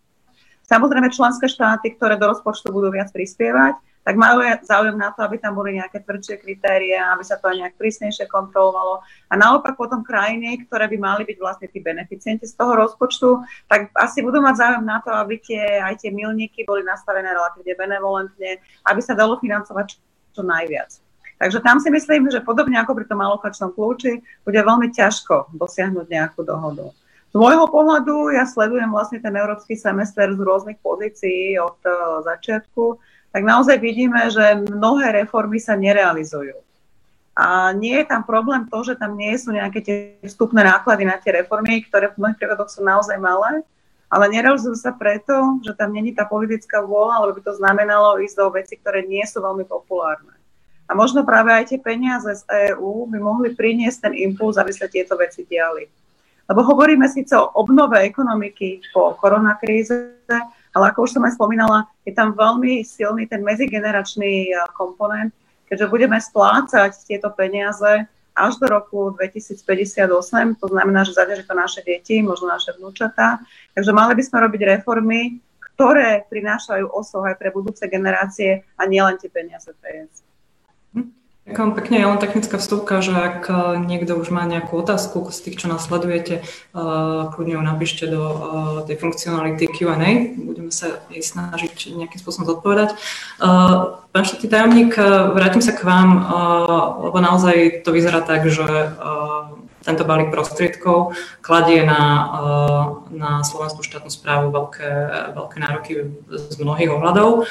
Samozrejme členské štáty, ktoré do rozpočtu budú viac prispievať, tak majú záujem na to, aby tam boli nejaké tvrdšie kritéria, aby sa to nejak prísnejšie kontrolovalo. A naopak potom krajiny, ktoré by mali byť vlastne tí beneficienti z toho rozpočtu, tak asi budú mať záujem na to, aby tie, aj tie milníky boli nastavené relatívne benevolentne, aby sa dalo financovať čo najviac. Takže tam si myslím, že podobne ako pri tom alokačnom kľúči, bude veľmi ťažko dosiahnuť nejakú dohodu. Z môjho pohľadu ja sledujem vlastne ten európsky semester z rôznych pozícií od uh, začiatku tak naozaj vidíme, že mnohé reformy sa nerealizujú. A nie je tam problém to, že tam nie sú nejaké tie vstupné náklady na tie reformy, ktoré v mnohých prípadoch sú naozaj malé, ale nerealizujú sa preto, že tam není tá politická vôľa, alebo by to znamenalo ísť do veci, ktoré nie sú veľmi populárne. A možno práve aj tie peniaze z EÚ by mohli priniesť ten impuls, aby sa tieto veci diali. Lebo hovoríme síce o obnove ekonomiky po koronakríze, ale ako už som aj spomínala, je tam veľmi silný ten medzigeneračný eh, komponent, keďže budeme splácať tieto peniaze až do roku 2058, to znamená, že zaťaží to naše deti, možno naše vnúčatá. Takže mali by sme robiť reformy, ktoré prinášajú osoh aj pre budúce generácie a nielen tie peniaze PS. Ďakujem pekne. Ja len technická vstupka, že ak eh, niekto už má nejakú otázku z tých, čo nasledujete, eh, kľudne ju napíšte do eh, tej funkcionality Q&A. Budeme sa jej snažiť nejakým spôsobom zodpovedať. Pán štátny tajomník, vrátim sa k vám, lebo naozaj to vyzerá tak, že tento balík prostriedkov kladie na, na slovenskú štátnu správu veľké, veľké nároky z mnohých ohľadov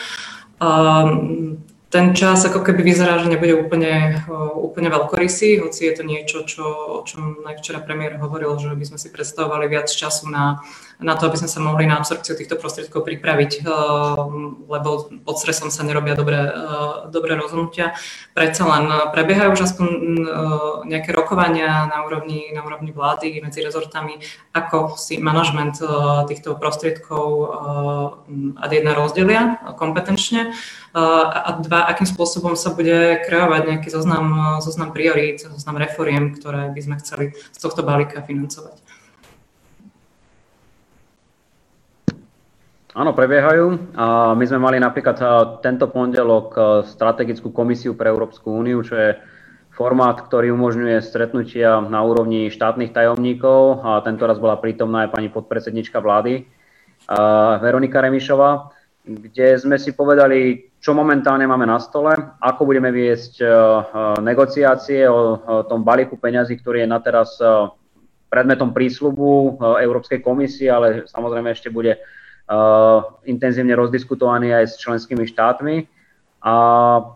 ten čas ako keby vyzerá, že nebude úplne, úplne veľkorysý, hoci je to niečo, čo, o čom aj včera premiér hovoril, že by sme si predstavovali viac času na na to, aby sme sa mohli na absorpciu týchto prostriedkov pripraviť, eh, lebo pod stresom sa nerobia dobré, eh, dobré rozhodnutia. Predsa len prebiehajú už aspoň eh, nejaké rokovania na úrovni, na úrovni vlády medzi rezortami, ako si manažment týchto prostriedkov a jedna rozdelia kompetenčne a dva, akým spôsobom sa bude kreovať nejaký zoznam, zoznam priorít, zoznam reforiem, ktoré by sme chceli z tohto balíka financovať. Áno, prebiehajú. A my sme mali napríklad tento pondelok strategickú komisiu pre Európsku úniu, čo je formát, ktorý umožňuje stretnutia na úrovni štátnych tajomníkov. A tento raz bola prítomná aj pani podpredsednička vlády Veronika Remišová, kde sme si povedali, čo momentálne máme na stole, ako budeme viesť negociácie o tom balíku peňazí, ktorý je na teraz predmetom prísľubu Európskej komisie, ale samozrejme ešte bude intenzívne rozdiskutovaný aj s členskými štátmi. A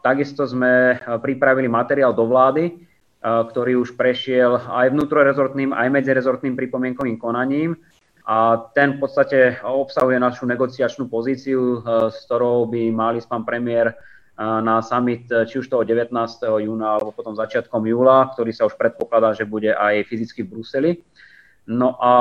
takisto sme eh, pripravili materiál do vlády, eh, ktorý už prešiel aj vnútrorezortným, aj medzirezortným pripomienkovým konaním. A ten v podstate obsahuje našu negociačnú pozíciu, s ktorou by mali pán premiér na summit či už toho 19. júna alebo potom začiatkom júla, ktorý sa už predpokladá, že bude aj fyzicky v Bruseli. No a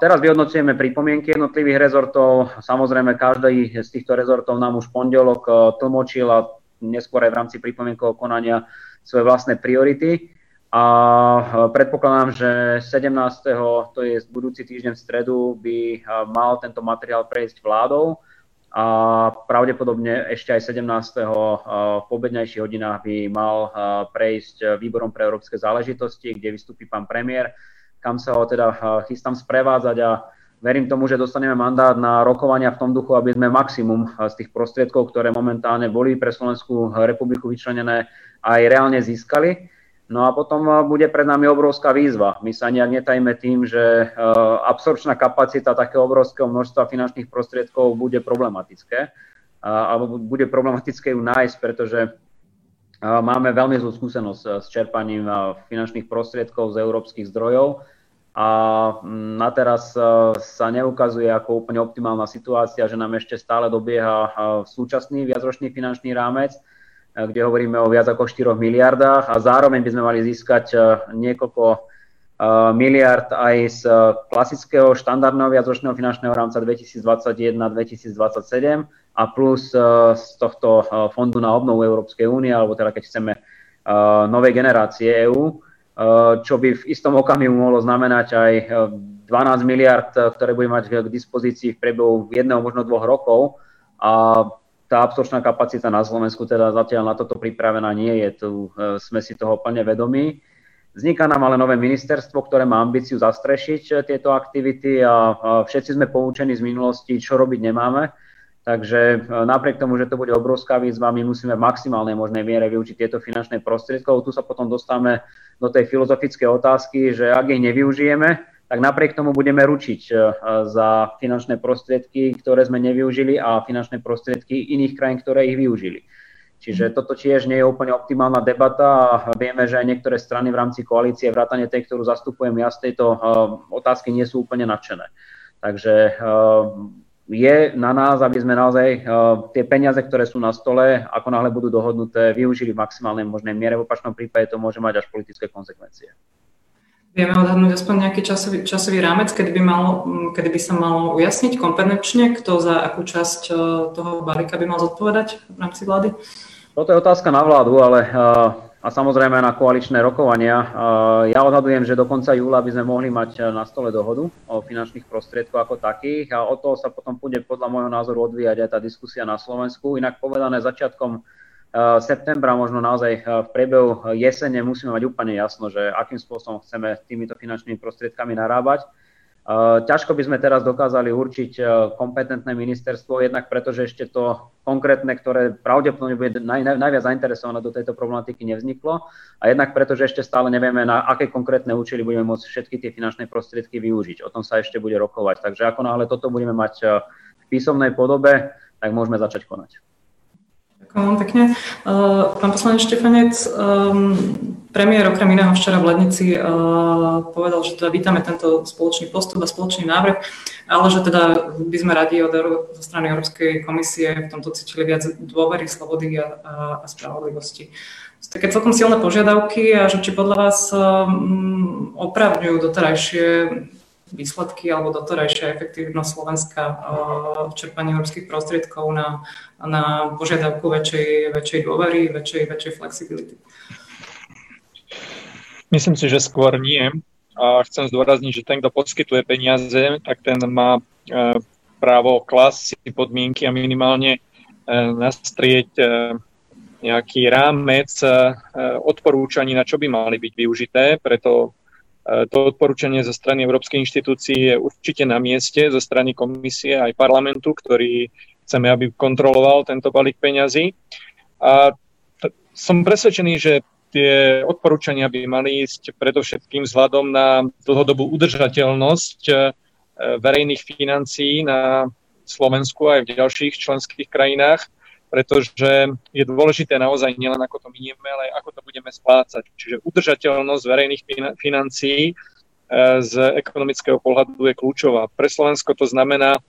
teraz vyhodnocujeme pripomienky jednotlivých rezortov. Samozrejme, každý z týchto rezortov nám už pondelok e, tlmočil a neskôr aj v rámci pripomienkového konania svoje vlastné priority. A e, predpokladám, že 17. to je budúci týždeň v stredu, by e, mal tento materiál prejsť vládou a pravdepodobne ešte aj 17. v pobednejších hodinách by mal prejsť výborom pre európske záležitosti, kde vystúpi pán premiér kam sa ho teda chystám sprevádzať a verím tomu, že dostaneme mandát na rokovania v tom duchu, aby sme maximum z tých prostriedkov, ktoré momentálne boli pre Slovenskú republiku vyčlenené, aj reálne získali. No a potom bude pred nami obrovská výzva. My sa nejak netajme tým, že absorpčná kapacita takého obrovského množstva finančných prostriedkov bude problematické. Alebo bude problematické ju nájsť, pretože máme veľmi zlú skúsenosť s čerpaním finančných prostriedkov z európskych zdrojov a mm, na teraz sa neukazuje ako úplne optimálna situácia, že nám ešte stále dobieha súčasný viacročný finančný rámec, kde hovoríme o viac ako 4 miliardách a zároveň by sme mali získať e, niekoľko e, miliard aj z klasického štandardného viacročného finančného rámca 2021-2027 a plus e, z tohto fondu na obnovu Európskej únie, alebo teda keď chceme novej generácie EÚ, čo by v istom okamihu mohlo znamenať aj 12 miliard, ktoré bude mať k dispozícii v priebehu jedného, možno dvoch rokov. A tá absorčná kapacita na Slovensku teda zatiaľ na toto pripravená nie je, tu sme si toho plne vedomí. Vzniká nám ale nové ministerstvo, ktoré má ambíciu zastrešiť tieto aktivity a všetci sme poučení z minulosti, čo robiť nemáme. Takže e, napriek tomu, že to bude obrovská výzva, my musíme v maximálnej možnej miere využiť tieto finančné prostriedky. Tu sa potom dostávame do tej filozofickej otázky, že ak ich nevyužijeme, tak napriek tomu budeme ručiť e, za finančné prostriedky, ktoré sme nevyužili a finančné prostriedky iných krajín, ktoré ich využili. Čiže mhm. toto tiež nie je úplne optimálna debata a vieme, že aj niektoré strany v rámci koalície, vrátane tej, ktorú zastupujem ja z tejto e, otázky, nie sú úplne nadšené. Takže je na nás, aby sme naozaj tie peniaze, ktoré sú na stole, ako náhle budú dohodnuté, využili v maximálnej možnej miere. V opačnom prípade to môže mať až politické konsekvencie. Vieme odhadnúť aspoň nejaký časový, časový rámec, kedy by, mal, kedy by sa malo ujasniť kompetenčne, kto za akú časť e, toho balíka by mal zodpovedať v rámci vlády? Toto je otázka na vládu, ale e, a samozrejme na koaličné rokovania. E, ja odhadujem, že do konca júla by sme mohli mať na stole dohodu o finančných prostriedkoch ako takých a od toho sa potom bude podľa môjho názoru odvíjať aj tá diskusia na Slovensku. Inak povedané začiatkom Eh, septembra, možno naozaj eh, v priebehu jesene musíme mať úplne jasno, že akým spôsobom chceme týmito finančnými prostriedkami narábať. Eh, ťažko by sme teraz dokázali určiť kompetentné ministerstvo, jednak preto, že ešte to konkrétne, ktoré pravdepodobne bude naj, naj, najviac zainteresované do tejto problematiky, nevzniklo. A jednak preto, že ešte stále nevieme, na aké konkrétne účely budeme môcť všetky tie finančné prostriedky využiť. O tom sa ešte bude rokovať. Takže ako náhle toto budeme mať v písomnej podobe, tak môžeme začať konať. Ďakujem pekne. Uh, pán poslanec Štefanec, um, premiér okrem iného včera v Lednici uh, povedal, že teda vítame tento spoločný postup a spoločný návrh, ale že teda by sme radi od zo strany Európskej komisie v tomto cítili viac dôvery, slobody a, a, a spravodlivosti. Sú také celkom silné požiadavky a že či podľa vás um, opravňujú doterajšie výsledky alebo doterajšia efektívnosť Slovenska v čerpaní európskych prostriedkov na, na požiadavku väčšej, väčšej dôvery, väčšej, väčšej flexibility? Myslím si, že skôr nie. A chcem zdôrazniť, že ten, kto poskytuje peniaze, tak ten má e, právo si podmienky a minimálne e, nastrieť nejaký rámec odporúčaní, na čo by mali byť využité. Preto to odporúčanie zo strany Európskej inštitúcií je určite na mieste, zo strany komisie aj parlamentu, ktorý chceme, aby kontroloval tento balík peňazí. A t- som presvedčený, že tie odporúčania by mali ísť predovšetkým vzhľadom na dlhodobú udržateľnosť e, verejných financií na Slovensku aj v ďalších členských krajinách pretože je dôležité naozaj nielen ako to minieme, ale aj ako to budeme splácať. Čiže udržateľnosť verejných financií e, z ekonomického pohľadu je kľúčová. Pre Slovensko to znamená e,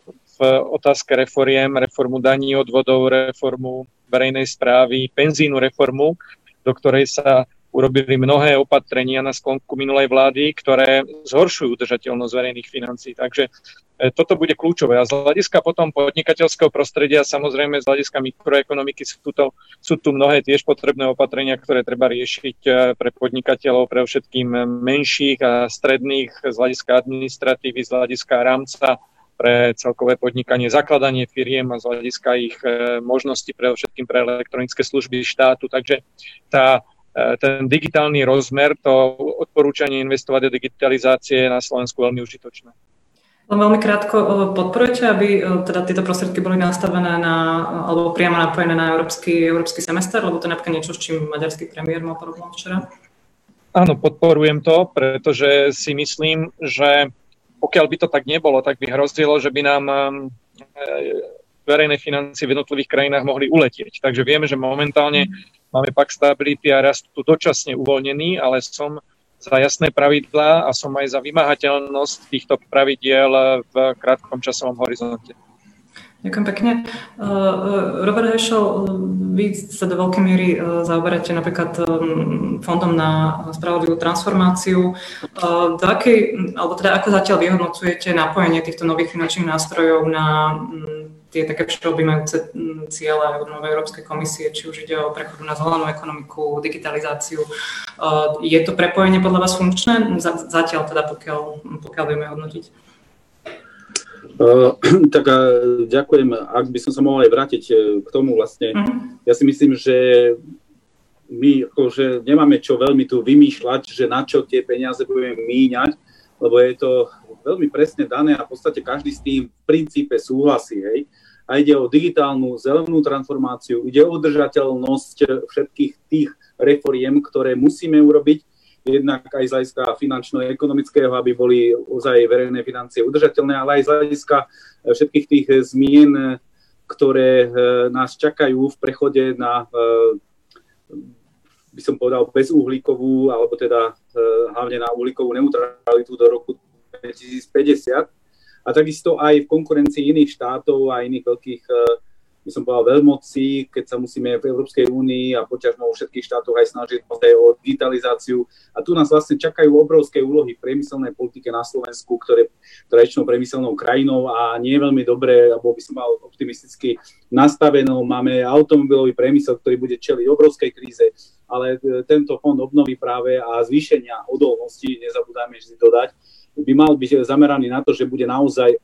v otázke reforiem, reformu daní, odvodov, reformu verejnej správy, penzínu reformu, do ktorej sa urobili mnohé opatrenia na sklonku minulej vlády, ktoré zhoršujú udržateľnosť verejných financí. Takže e, toto bude kľúčové. A z hľadiska potom podnikateľského prostredia, samozrejme z hľadiska mikroekonomiky sú, to, sú tu mnohé tiež potrebné opatrenia, ktoré treba riešiť e, pre podnikateľov, pre všetkým menších a stredných, z hľadiska administratívy, z hľadiska rámca pre celkové podnikanie, zakladanie firiem a z hľadiska ich e, možností pre všetkým pre elektronické služby štátu. Takže tá ten digitálny rozmer, to odporúčanie investovať do digitalizácie na Slovensku veľmi užitočné. Len veľmi krátko, podporujete, aby teda tieto prostriedky boli nastavené na, alebo priamo napojené na európsky, európsky semester, lebo to je napríklad niečo, s čím maďarský premiér mal problém včera? Áno, podporujem to, pretože si myslím, že pokiaľ by to tak nebolo, tak by hrozilo, že by nám verejné financie v jednotlivých krajinách mohli uletieť. Takže vieme, že momentálne máme pak stability a rast tu dočasne uvoľnený, ale som za jasné pravidlá a som aj za vymáhateľnosť týchto pravidiel v krátkom časovom horizonte. Ďakujem pekne. Uh, uh, Robert Hešel, vy sa do veľkej miery zaoberáte napríklad fondom na spravodlivú transformáciu. Do akej, alebo teda ako zatiaľ vyhodnocujete napojenie týchto nových finančných nástrojov na tie také všeobjímajúce mm, ciele Novej Európskej komisie, či už ide o prechodu na zelenú ekonomiku, digitalizáciu. Uh, je to prepojenie podľa vás funkčné? Zatiaľ teda, pokiaľ, pokiaľ vieme hodnotiť. Uh, [CLEARS THROAT] tak a ďakujem. Ak by som sa mohol aj vrátiť e, k tomu vlastne, uh-huh. ja si myslím, že my akože nemáme čo veľmi tu vymýšľať, že na čo tie peniaze budeme míňať, lebo je to veľmi presne dané a v podstate každý s tým v princípe súhlasí. Hej a ide o digitálnu zelenú transformáciu, ide o udržateľnosť všetkých tých reforiem, ktoré musíme urobiť, jednak aj z hľadiska finančno-ekonomického, aby boli ozaj verejné financie udržateľné, ale aj z hľadiska všetkých tých zmien, ktoré eh, nás čakajú v prechode na eh, by som povedal, bezuhlíkovú, alebo teda eh, hlavne na uhlíkovú neutralitu do roku 2050 a takisto aj v konkurencii iných štátov a iných veľkých, eh, by som povedal, veľmocí, keď sa musíme v Európskej únii a poťažmo vo všetkých štátoch aj snažiť o digitalizáciu. A tu nás vlastne čakajú obrovské úlohy v priemyselnej politike na Slovensku, ktoré tradičnou priemyselnou krajinou a nie je veľmi dobré, alebo by som mal optimisticky nastavenú. Máme automobilový priemysel, ktorý bude čeliť obrovskej kríze, ale eh, tento fond obnovy práve a zvýšenia odolnosti, nezabúdajme vždy dodať, by mal byť zameraný na to, že bude naozaj e,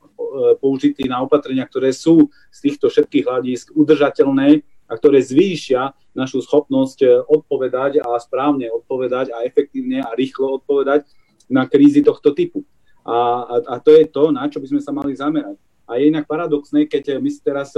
použitý na opatrenia, ktoré sú z týchto všetkých hľadisk udržateľné a ktoré zvýšia našu schopnosť e, odpovedať a správne odpovedať a efektívne a rýchlo odpovedať na krízy tohto typu. A, a, a to je to, na čo by sme sa mali zamerať. A je inak paradoxné, keď my teraz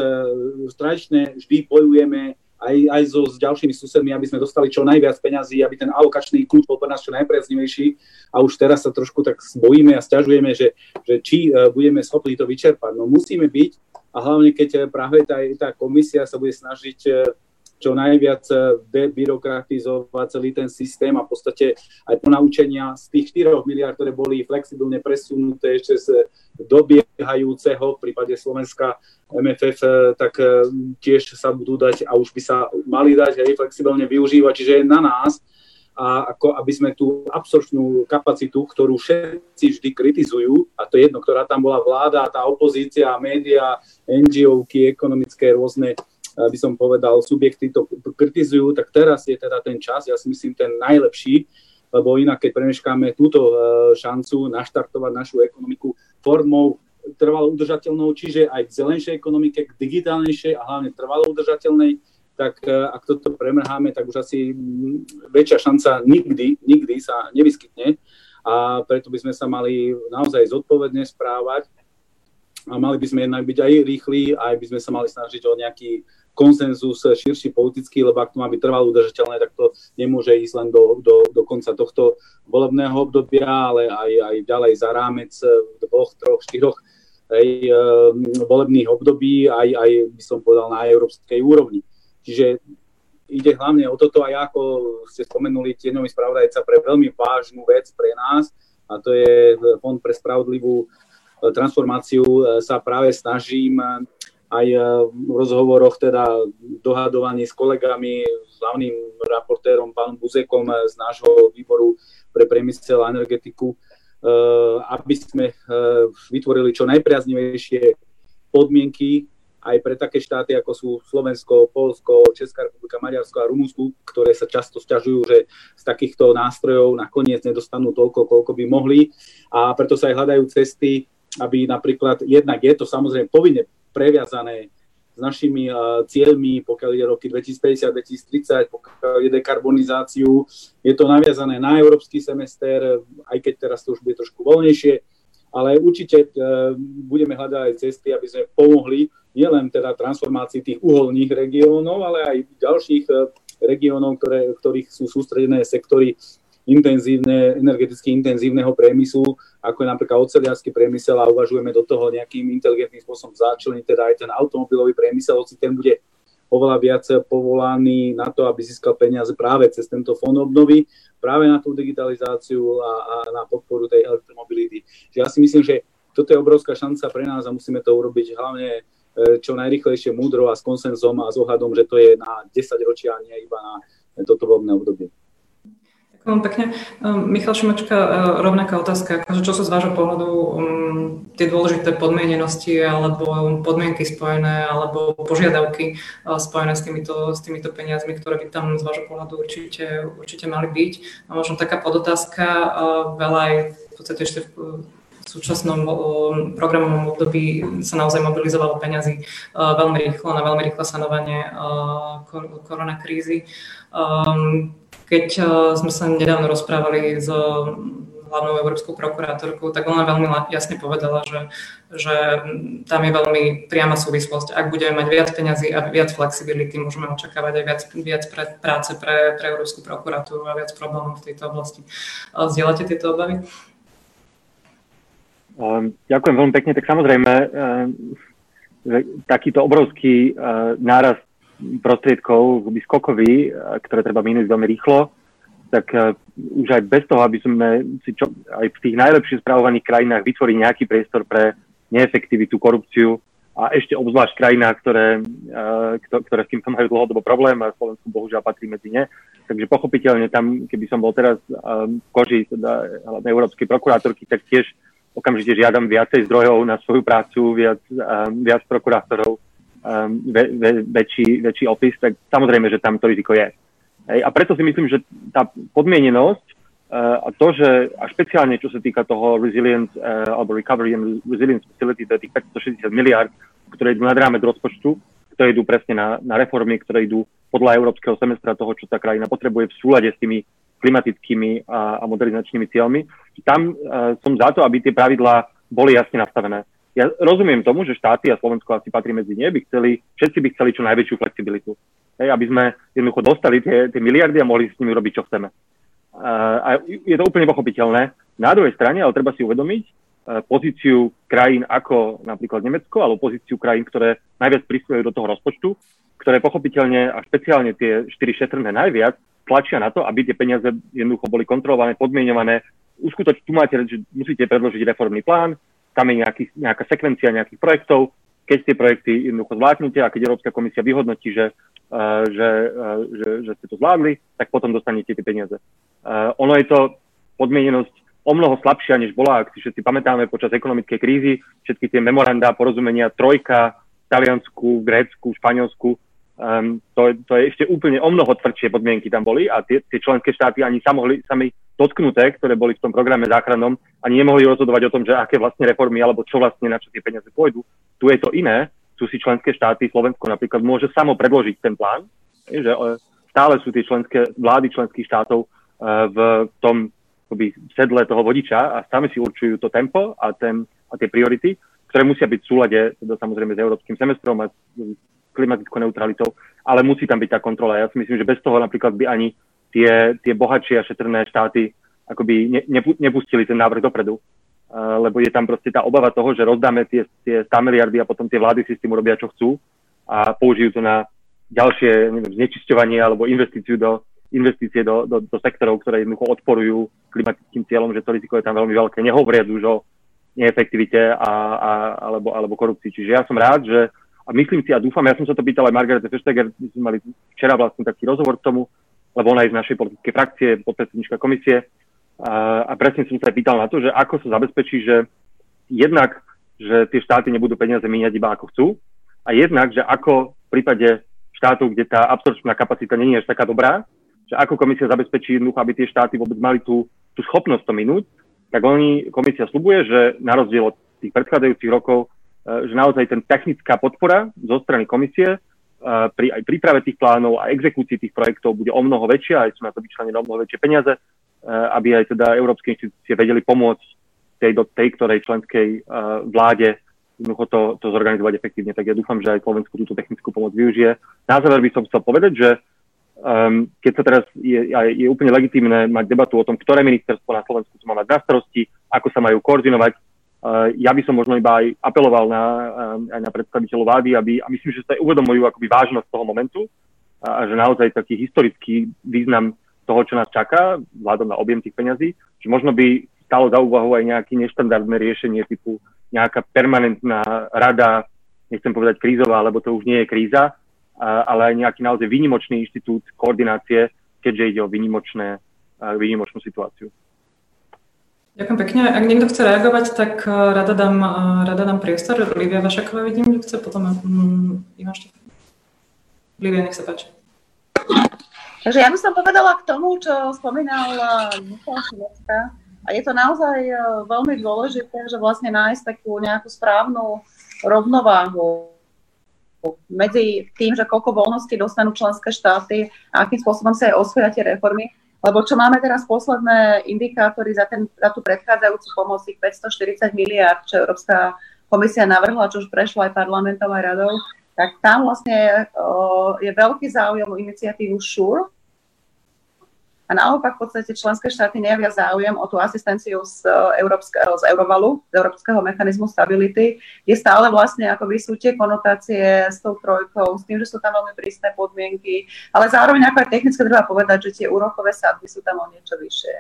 tradične vždy bojujeme aj, aj so s ďalšími susedmi, aby sme dostali čo najviac peňazí, aby ten alokačný kľúč bol pre nás čo najpriaznivejší. A už teraz sa trošku tak bojíme a stiažujeme, že, že či uh, budeme schopní to vyčerpať. No musíme byť a hlavne keď e, práve tá, tá komisia sa bude snažiť uh, čo najviac debyrokratizovať celý ten systém a v podstate aj ponaučenia z tých 4 miliard, ktoré boli flexibilne presunuté ešte z dobiehajúceho v prípade Slovenska MFF, eh, tak eh, tiež sa budú dať a už by sa mali dať aj flexibilne využívať, čiže je na nás, a ako aby sme tú absorpčnú kapacitu, ktorú všetci vždy kritizujú, a to je jedno, ktorá tam bola vláda, tá opozícia, média, NGOky, ekonomické rôzne by som povedal, subjekty to kritizujú, tak teraz je teda ten čas, ja si myslím, ten najlepší, lebo inak, keď premeškáme túto e, šancu naštartovať našu ekonomiku formou trvalo udržateľnou, čiže aj k zelenšej ekonomike, k digitálnejšej a hlavne trvalo udržateľnej, tak e, ak toto premrháme, tak už asi väčšia šanca nikdy, nikdy sa nevyskytne. A preto by sme sa mali naozaj zodpovedne správať a mali by sme jednak byť aj rýchli, aj by sme sa mali snažiť o nejaký konsenzus širší politický, lebo ak to má byť trvalo udržateľné, tak to nemôže ísť len do, do, do konca tohto volebného obdobia, ale aj, aj ďalej za rámec dvoch, troch, štyroch aj, um, volebných období, aj, aj by som povedal na európskej úrovni. Čiže ide hlavne o toto aj ako ste spomenuli tieňový spravodajca pre veľmi vážnu vec pre nás a to je Fond pre spravodlivú eh, transformáciu eh, sa práve snažím aj eh, v rozhovoroch teda dohadovaní s kolegami, s hlavným raportérom pánom Buzekom z nášho výboru pre priemysel a energetiku, eh, aby sme vytvorili čo najpriaznivejšie podmienky aj pre také štáty, ako sú Slovensko, Polsko, Česká republika, Maďarsko a Rumunsko, ktoré sa často stiažujú, že z takýchto nástrojov nakoniec nedostanú toľko, koľko by mohli. A preto sa aj hľadajú cesty, aby napríklad, jednak je to samozrejme povinne previazané s našimi cieľmi, pokiaľ je roky 2050-2030, pokiaľ je dekarbonizáciu. Je to naviazané na európsky semester, aj keď teraz to už bude trošku voľnejšie, ale určite budeme hľadať aj cesty, aby sme pomohli nielen teda transformácii tých uholných regiónov, ale aj ďalších regiónov, ktoré, ktorých sú sústredené sektory intenzívne, energeticky intenzívneho priemyslu, ako je napríklad oceliarský priemysel a uvažujeme do toho nejakým inteligentným spôsobom začleniť teda aj ten automobilový priemysel, hoci ten bude oveľa viac povolaný na to, aby získal peniaze práve cez tento fond obnovy, práve na tú digitalizáciu a, a na podporu tej elektromobility. Že ja si myslím, že toto je obrovská šanca pre nás a musíme to urobiť hlavne e, čo najrychlejšie, múdro a s konsenzom a s ohľadom, že to je na 10 ročia, nie iba na toto voľbné obdobie. Ďakujem pekne. Ehm, Michal Šimečka, e, rovnaká otázka. Akože čo sú z vášho pohľadu um, tie dôležité podmienenosti alebo podmienky spojené alebo požiadavky uh, spojené s týmito, s týmito peniazmi, ktoré by tam z vášho pohľadu určite, určite mali byť. A možno taká podotázka, uh, veľa aj v podstate ešte v, v súčasnom programovom období sa naozaj mobilizovalo peňazí veľmi rýchlo na veľmi rýchle sanovanie koronakrízy. Um, keď eh, sme sa nedávno rozprávali s hlavnou európskou prokurátorkou, tak ona veľmi jasne povedala, že, že tam je veľmi priama súvislosť. Ak budeme mať viac peňazí a viac flexibility, môžeme očakávať aj viac, viac pre, práce pre, pre Európsku prokuratúru a viac problémov v tejto oblasti. Eh, zdieľate tieto obavy? Ehm, ďakujem veľmi pekne. Tak samozrejme, ehm, takýto obrovský eh, nárast prostriedkov by skokový, eh, ktoré treba minúť veľmi rýchlo, tak uh, už aj bez toho, aby sme si čo, aj v tých najlepšie spravovaných krajinách vytvorili nejaký priestor pre neefektivitu, korupciu a ešte obzvlášť krajinách, ktoré, uh, ktoré s týmto majú dlhodobo problém a Slovensku bohužiaľ patrí medzi ne. Takže pochopiteľne tam, keby som bol teraz v koži teda, európskej prokurátorky, tak tiež okamžite žiadam viacej zdrojov na svoju prácu, viac, viac prokurátorov, um, ve, ve, väčší, väčší opis, tak samozrejme, že tam to riziko je. Hej, a preto si myslím, že tá podmienenosť uh, a to, že a špeciálne čo sa týka toho resilience uh, alebo recovery and resilience facility, to je tých 560 miliard, ktoré idú nad rámec rozpočtu, ktoré idú presne na, na reformy, ktoré idú podľa európskeho semestra toho, čo tá krajina potrebuje v súlade s tými klimatickými a, a modernizačnými cieľmi. Tam uh, som za to, aby tie pravidlá boli jasne nastavené ja rozumiem tomu, že štáty a Slovensko asi patrí medzi ne, by chceli, všetci by chceli čo najväčšiu flexibilitu. Hej, aby sme jednoducho dostali tie, tie miliardy a mohli s nimi robiť, čo chceme. Uh, a je to úplne pochopiteľné. Na druhej strane, ale treba si uvedomiť uh, pozíciu krajín ako napríklad Nemecko, alebo pozíciu krajín, ktoré najviac prispievajú do toho rozpočtu, ktoré pochopiteľne a špeciálne tie štyri šetrné najviac tlačia na to, aby tie peniaze jednoducho boli kontrolované, podmienované. Uskutoč, tu máte, že musíte predložiť reformný plán, tam je nejaký, nejaká sekvencia nejakých projektov, keď tie projekty jednoducho zvládnete a keď Európska komisia vyhodnotí, že, uh, že, uh, že, že ste to zvládli, tak potom dostanete tie peniaze. Uh, ono je to podmienenosť o mnoho slabšia, než bola, ak si všetci pamätáme počas ekonomickej krízy, všetky tie memoranda, porozumenia, trojka, v Taliansku, Grécku, v Španielsku, Um, to, to je ešte úplne o mnoho tvrdšie podmienky tam boli a tie, tie členské štáty ani sa mohli sami dotknuté, ktoré boli v tom programe záchrannom, ani nemohli rozhodovať o tom, že aké vlastne reformy alebo čo vlastne na čo tie peniaze pôjdu. Tu je to iné, tu si členské štáty, Slovensko napríklad môže samo predložiť ten plán, že e, stále sú tie členské vlády členských štátov e, v tom akoby, sedle toho vodiča a sami si určujú to tempo a, ten, a tie priority, ktoré musia byť v súlade teda samozrejme s európskym semestrom a klimatickou neutralitou, ale musí tam byť tá kontrola. Ja si myslím, že bez toho napríklad by ani tie, tie bohatšie a šetrné štáty akoby ne, nepustili ten návrh dopredu. Uh, lebo je tam proste tá obava toho, že rozdáme tie, tie 100 miliardy a potom tie vlády si s tým urobia, čo chcú a použijú to na ďalšie neviem, znečisťovanie alebo investíciu do, investície do, do, do sektorov, ktoré jednoducho odporujú klimatickým cieľom, že to riziko je tam veľmi veľké. Nehovoriac už o neefektivite a, a, alebo, alebo korupcii. Čiže ja som rád, že a myslím si a dúfam, ja som sa to pýtal aj Margarete Fešteger, my sme mali včera vlastne taký rozhovor k tomu, lebo ona je z našej politickej frakcie, podpredsednička komisie. A, a presne som sa aj pýtal na to, že ako sa zabezpečí, že jednak, že tie štáty nebudú peniaze míňať iba ako chcú, a jednak, že ako v prípade štátov, kde tá absorpčná kapacita nie je až taká dobrá, že ako komisia zabezpečí jednoducho, aby tie štáty vôbec mali tú, tú schopnosť to minúť, tak oni, komisia slubuje, že na rozdiel od tých predchádzajúcich rokov že naozaj ten technická podpora zo strany komisie pri aj príprave tých plánov a exekúcii tých projektov bude o mnoho väčšia, aj sú na to vyčlenené o mnoho väčšie peniaze, aby aj teda európske inštitúcie vedeli pomôcť tej, do tej ktorej členskej vláde jednoducho to, to zorganizovať efektívne. Tak ja dúfam, že aj Slovensku túto technickú pomoc využije. Na záver by som chcel povedať, že um, keď sa teraz je, je úplne legitímne mať debatu o tom, ktoré ministerstvo na Slovensku to má mať na starosti, ako sa majú koordinovať, ja by som možno iba aj apeloval na, um, aj na predstaviteľov vlády, aby, a myslím, že sa uvedomujú akoby vážnosť toho momentu a, a že naozaj taký historický význam toho, čo nás čaká, vládom na objem tých peňazí, že možno by stalo za úvahu aj nejaké neštandardné riešenie typu nejaká permanentná rada, nechcem povedať krízová, lebo to už nie je kríza, ale aj nejaký naozaj výnimočný inštitút koordinácie, keďže ide o výnimočné, výnimočnú situáciu. Ďakujem pekne. Ak niekto chce reagovať, tak rada dám, rada dám priestor. Livia Vašaková vidím, že chce, potom um, Ivan Štefan. Livia, nech sa páči. Takže ja by som povedala k tomu, čo spomínal Michal Šimecka, a je to naozaj veľmi dôležité, že vlastne nájsť takú nejakú správnu rovnováhu medzi tým, že koľko voľnosti dostanú členské štáty a akým spôsobom sa aj osvoja tie reformy. Lebo čo máme teraz posledné indikátory za, ten, za tú predchádzajúcu pomoc, tých 540 miliard, čo Európska komisia navrhla, čo už prešlo aj parlamentom, aj radou, tak tam vlastne o, je veľký záujem o iniciatívu SURE, a naopak v podstate členské štáty nejavia záujem o tú asistenciu z, e, Európske, z Eurovalu, z Európskeho mechanizmu stability, kde stále vlastne akoby sú tie konotácie s tou trojkou, s tým, že sú tam veľmi prísne podmienky, ale zároveň ako aj technicky treba povedať, že tie úrokové sadby sú tam o niečo vyššie.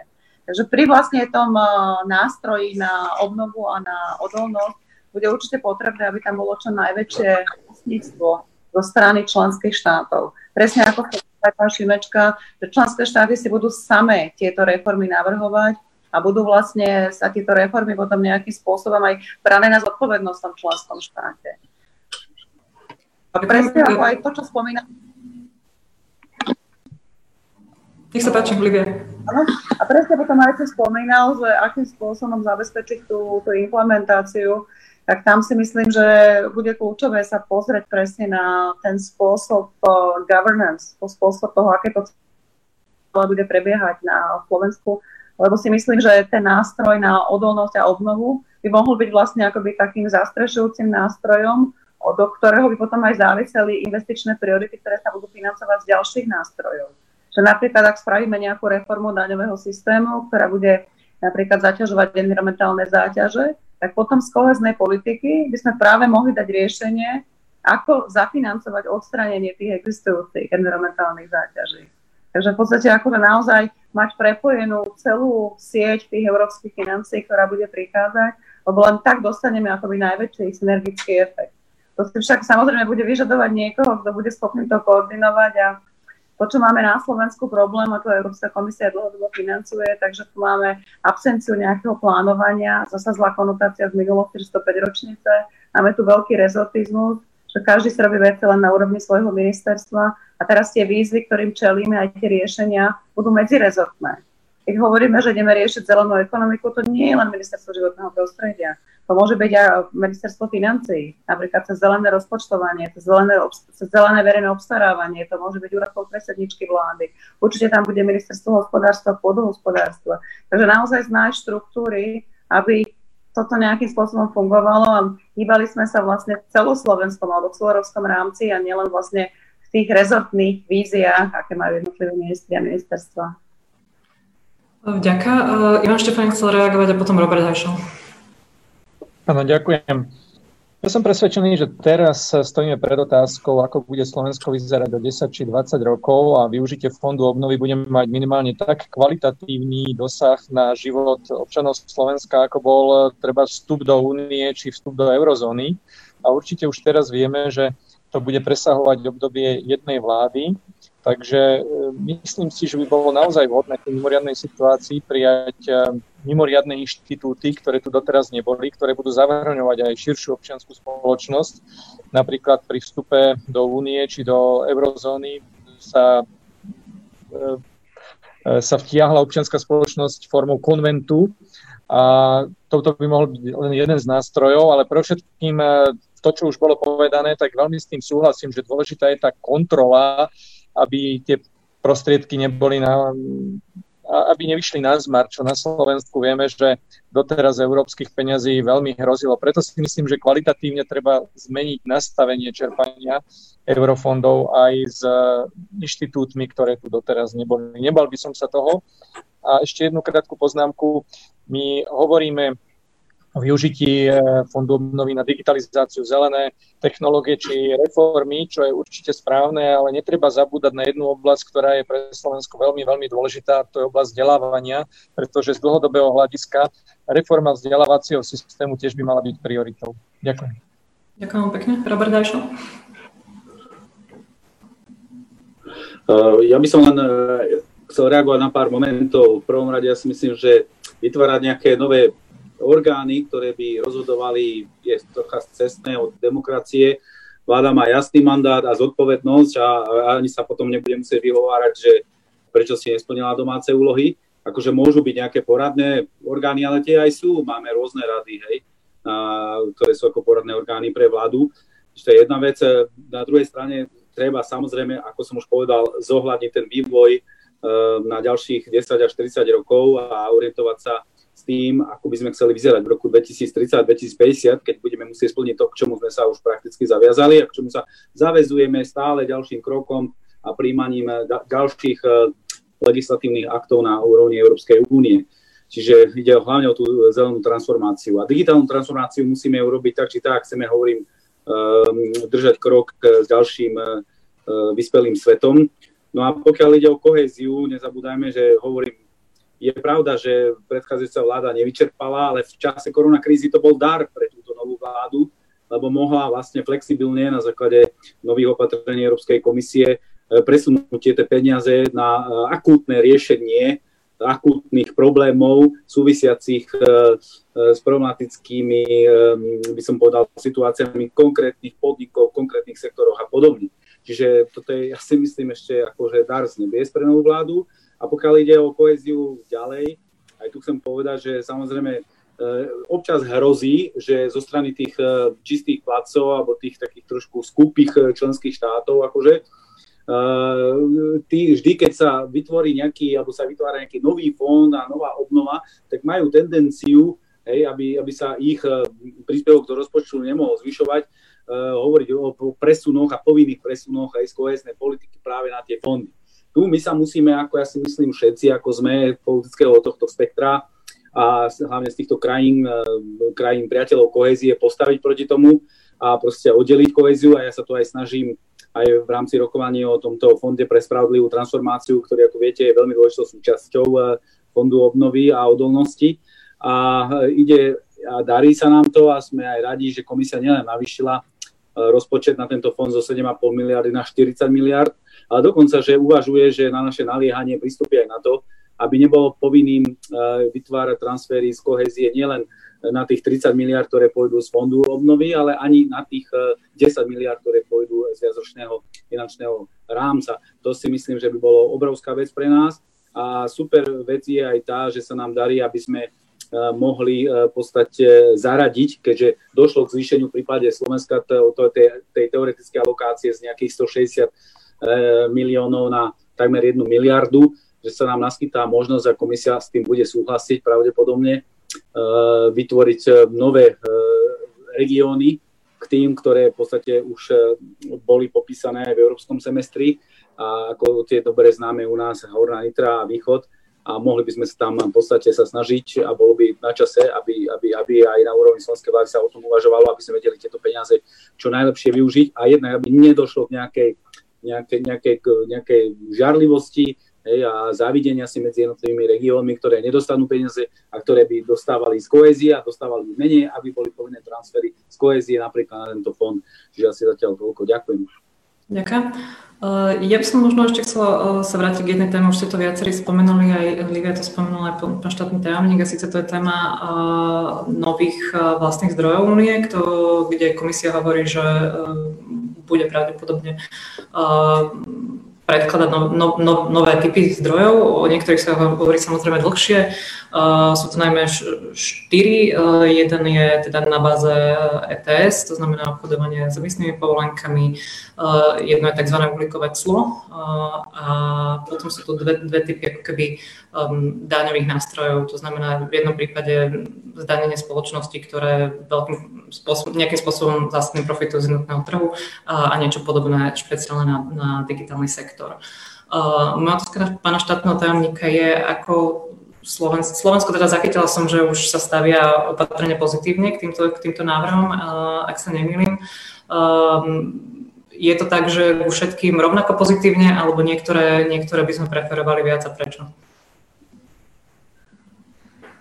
Takže pri vlastne tom e, nástroji na obnovu a na odolnosť bude určite potrebné, aby tam bolo čo najväčšie vlastníctvo zo strany členských štátov. Presne ako sa pán Šimečka, že členské štáty si budú samé tieto reformy navrhovať a budú vlastne sa tieto reformy potom nejakým spôsobom aj brané na zodpovednosť v tom členskom štáte. A presne ako aj to, čo spomína. Nech sa páči, Olivia. A presne potom aj si spomínal, že akým spôsobom zabezpečiť tú, tú implementáciu tak tam si myslím, že bude kľúčové sa pozrieť presne na ten spôsob governance, to spôsob toho, aké to bude prebiehať na Slovensku, lebo si myslím, že ten nástroj na odolnosť a obnovu by mohol byť vlastne akoby takým zastrešujúcim nástrojom, do ktorého by potom aj záviseli investičné priority, ktoré sa budú financovať z ďalších nástrojov. Že napríklad, ak spravíme nejakú reformu daňového systému, ktorá bude napríklad zaťažovať environmentálne záťaže, tak potom z koheznej politiky by sme práve mohli dať riešenie, ako zafinancovať odstranenie tých existujúcich environmentálnych záťaží. Takže v podstate akože naozaj mať prepojenú celú sieť tých európskych financií, ktorá bude prichádzať, lebo len tak dostaneme akoby najväčší synergický efekt. To si však samozrejme bude vyžadovať niekoho, kto bude schopný to koordinovať a to, čo máme na Slovensku problém, a to Európska komisia dlhodobo financuje, takže tu máme absenciu nejakého plánovania, zasa zlá konotácia z minulosti, že 105 ročnice, máme tu veľký rezortizmus, že každý si robí veci len na úrovni svojho ministerstva a teraz tie výzvy, ktorým čelíme, aj tie riešenia budú medzirezortné. Keď hovoríme, že ideme riešiť zelenú ekonomiku, to nie je len ministerstvo životného prostredia. To môže byť aj ministerstvo financií, napríklad cez zelené rozpočtovanie, cez zelené, cez zelené verejné obstarávanie, to môže byť úrad predsedničky vlády. Určite tam bude ministerstvo hospodárstva, pôdohospodárstva. Takže naozaj znáš štruktúry, aby toto nejakým spôsobom fungovalo a hýbali sme sa vlastne v celoslovenskom alebo celorovskom rámci a nielen vlastne v tých rezortných víziách, aké majú jednotlivé ministri a ministerstva. Ďakujem. Ivan Štefan chcel reagovať a potom Robert Hajšel. Áno, ďakujem. Ja som presvedčený, že teraz stojíme pred otázkou, ako bude Slovensko vyzerať o 10 či 20 rokov a využitie fondu obnovy budeme mať minimálne tak kvalitatívny dosah na život občanov Slovenska, ako bol treba vstup do únie či vstup do eurozóny. A určite už teraz vieme, že to bude presahovať obdobie jednej vlády Takže e, myslím si, že by bolo naozaj vhodné v mimoriadnej situácii prijať e, mimoriadne inštitúty, ktoré tu doteraz neboli, ktoré budú zahrňovať aj širšiu občianskú spoločnosť. Napríklad pri vstupe do únie či do eurozóny sa, e, sa vtiahla občianská spoločnosť formou konventu A toto by mohol byť len jeden z nástrojov, ale pre všetkým to, čo už bolo povedané, tak veľmi s tým súhlasím, že dôležitá je tá kontrola, aby tie prostriedky neboli na, aby nevyšli na zmar, čo na Slovensku vieme, že doteraz európskych peňazí veľmi hrozilo. Preto si myslím, že kvalitatívne treba zmeniť nastavenie čerpania eurofondov aj s inštitútmi, ktoré tu doteraz neboli. Nebal by som sa toho. A ešte jednu krátku poznámku. My hovoríme využití eh, fondu obnovy na digitalizáciu zelené technológie či reformy, čo je určite správne, ale netreba zabúdať na jednu oblasť, ktorá je pre Slovensko veľmi, veľmi dôležitá, to je oblasť vzdelávania, pretože z dlhodobého hľadiska reforma vzdelávacieho systému tiež by mala byť prioritou. Ďakujem. Ďakujem pekne. Robert Dajšo. Eh, ja by som len eh, chcel reagovať na pár momentov. V prvom rade ja si myslím, že vytvárať nejaké nové orgány, ktoré by rozhodovali, je trocha cestné od demokracie. Vláda má jasný mandát a zodpovednosť a, ani sa potom nebude musieť vyhovárať, že prečo si nesplnila domáce úlohy. Akože môžu byť nejaké poradné orgány, ale tie aj sú. Máme rôzne rady, hej, a, ktoré sú ako poradné orgány pre vládu. To je jedna vec. Na druhej strane treba samozrejme, ako som už povedal, zohľadniť ten vývoj e, na ďalších 10 až 40 rokov a orientovať sa tým, ako by sme chceli vyzerať v roku 2030-2050, keď budeme musieť splniť to, k čomu sme sa už prakticky zaviazali a k čomu sa zavezujeme stále ďalším krokom a príjmaním ďalších e, legislatívnych aktov na úrovni Európskej únie. Čiže ide hlavne o tú zelenú transformáciu. A digitálnu transformáciu musíme urobiť tak, či tak, chceme, hovorím, e, držať krok s ďalším e, vyspelým svetom. No a pokiaľ ide o kohéziu, nezabúdajme, že hovorím, je pravda, že predchádzajúca vláda nevyčerpala, ale v čase koronakrízy to bol dar pre túto novú vládu, lebo mohla vlastne flexibilne na základe nových opatrení Európskej komisie eh, presunúť tieto peniaze na eh, akútne riešenie akútnych problémov súvisiacich eh, s problematickými, by som povedal, situáciami konkrétnych podnikov, konkrétnych sektoroch a podobne. Čiže toto je, ja si myslím, ešte akože dar z nebies pre novú vládu a pokiaľ ide o poéziu ďalej, aj tu chcem povedať, že samozrejme e, občas hrozí, že zo strany tých e, čistých placov alebo tých takých trošku skúpých e, členských štátov, akože tí, vždy, keď sa vytvorí nejaký, alebo sa vytvára nejaký nový fond a nová obnova, tak majú tendenciu, hej, aby, aby sa ich príspevok do rozpočtu nemohol zvyšovať, hovoriť o, presunoch a povinných presunoch aj z koheznej politiky práve na tie fondy tu my sa musíme, ako ja si myslím všetci, ako sme politického tohto spektra a hlavne z týchto krajín, e, krajín priateľov kohézie postaviť proti tomu a proste oddeliť kohéziu a ja sa to aj snažím aj v rámci rokovania o tomto fonde pre spravodlivú transformáciu, ktorý, ako viete, je veľmi dôležitou súčasťou e, fondu obnovy a odolnosti. A e, ide a darí sa nám to a sme aj radi, že komisia nielen navýšila rozpočet na tento fond zo 7,5 miliardy na 40 miliard, ale dokonca, že uvažuje, že na naše naliehanie pristúpi aj na to, aby nebolo povinným e, vytvárať transfery z kohezie nielen na tých 30 miliard, ktoré pôjdu z fondu obnovy, ale ani na tých 10 e, miliard, ktoré pôjdu z viacročného finančného rámca. To si myslím, že by bolo obrovská vec pre nás. A super vec je aj tá, že sa nám darí, aby sme mohli v podstate zaradiť, keďže došlo k zvýšeniu v prípade Slovenska tej, tej teoretickej alokácie z nejakých 160 E, miliónov na takmer jednu miliardu, že sa nám naskytá možnosť a komisia s tým bude súhlasiť pravdepodobne e, vytvoriť e, nové regióny k tým, ktoré v podstate už boli popísané aj v európskom semestri. A ako tie dobre známe u nás Horná Nitra a Východ a mohli by sme sa tam v podstate sa snažiť a bolo by na čase, aby, aby, aby aj na úrovni slovenskej vlády sa o tom uvažovalo, aby sme vedeli tieto peniaze čo najlepšie využiť a jednak, aby nedošlo k nejakej nejakej, nejakej, nejakej žarlivosti hej, a závidenia si medzi jednotlivými regiónmi, ktoré nedostanú peniaze a ktoré by dostávali z koézie a dostávali menej, aby boli povinné transfery z koézie napríklad na tento fond. Čiže asi zatiaľ toľko. Ďakujem. Ďakujem. Eh, ja by som možno ešte chcela eh, sa vrátiť k jednej téme, už ste to viacerí spomenuli, aj Livia to spomenul, aj pán štátny tajomník, a síce to je téma eh, nových vlastných zdrojov únie, kde komisia hovorí, že bude pravdepodobne predkladať no, no, no, nové typy zdrojov. O niektorých sa hovorí samozrejme dlhšie. Sú to najmä štyri. Jeden je teda na báze ETS, to znamená obchodovanie s emisnými povolenkami. Jedno je tzv. uhlíkové clo a potom sú tu dve, dve typy ako keby um, daňových nástrojov. To znamená v jednom prípade zdanenie spoločnosti, ktoré veľkým spôsob, nejakým spôsobom zásadným profitujú z jednotného trhu a, a niečo podobné špeciálne na, na digitálny sektor. Uh, moja otázka pána štátneho tajomníka je, ako Slovensko, Slovensko teda zachytila som, že už sa stavia opatrne pozitívne k týmto, k týmto návrhom, uh, ak sa nemýlim. Um, je to tak, že u všetkým rovnako pozitívne, alebo niektoré, niektoré by sme preferovali viac a prečo?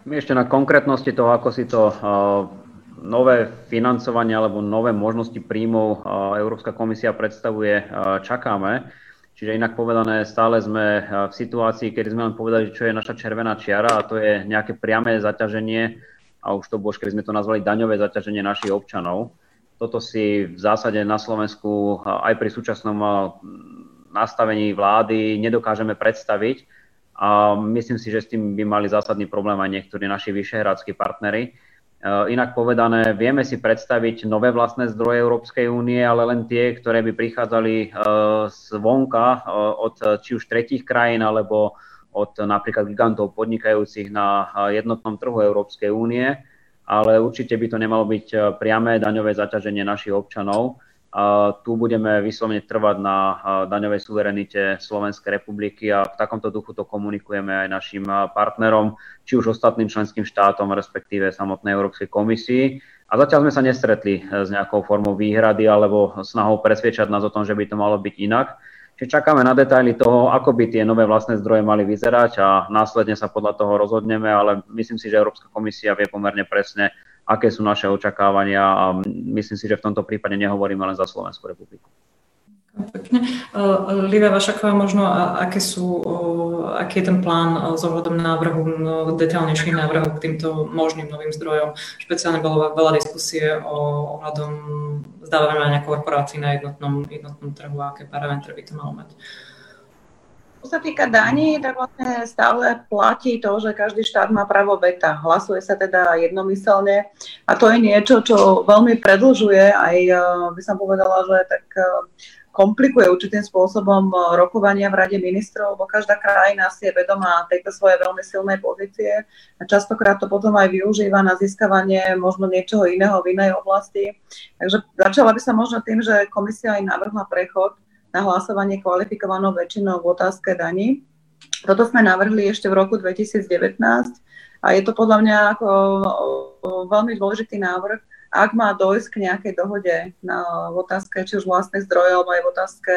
Ešte na konkrétnosti toho, ako si to nové financovanie alebo nové možnosti príjmov Európska komisia predstavuje, čakáme. Čiže inak povedané, stále sme v situácii, kedy sme len povedali, čo je naša červená čiara a to je nejaké priame zaťaženie, a už to bolo, keby sme to nazvali daňové zaťaženie našich občanov. Toto si v zásade na Slovensku aj pri súčasnom nastavení vlády nedokážeme predstaviť a myslím si, že s tým by mali zásadný problém aj niektorí naši vyšehradskí partnery. Inak povedané, vieme si predstaviť nové vlastné zdroje Európskej únie, ale len tie, ktoré by prichádzali zvonka od či už tretích krajín alebo od napríklad gigantov podnikajúcich na jednotnom trhu Európskej únie ale určite by to nemalo byť eh, priame daňové zaťaženie našich občanov. A tu budeme vyslovene trvať na eh, daňovej suverenite Slovenskej republiky a v takomto duchu to komunikujeme aj našim partnerom, či už ostatným členským štátom, respektíve samotnej Európskej komisii. A zatiaľ sme sa nestretli s nejakou formou výhrady alebo snahou presviečať nás o tom, že by to malo byť inak. Čiže čakáme na detaily toho, ako by tie nové vlastné zdroje mali vyzerať a následne sa podľa toho rozhodneme, ale myslím si, že Európska komisia vie pomerne presne, aké sú naše očakávania a myslím si, že v tomto prípade nehovoríme len za Slovenskú republiku. Pekne. Livia Vašaková, možno aké sú, aký je ten plán s ohľadom návrhu, detailnejších návrhov k týmto možným novým zdrojom? Špeciálne bolo veľa diskusie o ohľadom zdávania korporácií na jednotnom, jednotnom trhu a aké parametre by to malo mať. Čo sa týka daní, tak vlastne stále platí to, že každý štát má právo veta. Hlasuje sa teda jednomyselne a to je niečo, čo veľmi predlžuje aj, by som povedala, že tak komplikuje určitým spôsobom eh, rokovania v Rade ministrov, lebo každá krajina si je vedomá tejto svojej veľmi silnej pozície a častokrát to potom aj využíva na získavanie možno niečoho iného v inej oblasti. Takže začala by sa možno tým, že komisia aj navrhla prechod na hlasovanie kvalifikovanou väčšinou v otázke daní. Toto sme navrhli ešte v roku 2019 a je to podľa mňa ako veľmi dôležitý návrh, ak má dojsť k nejakej dohode na, otázke či už vlastných zdrojov, alebo aj v otázke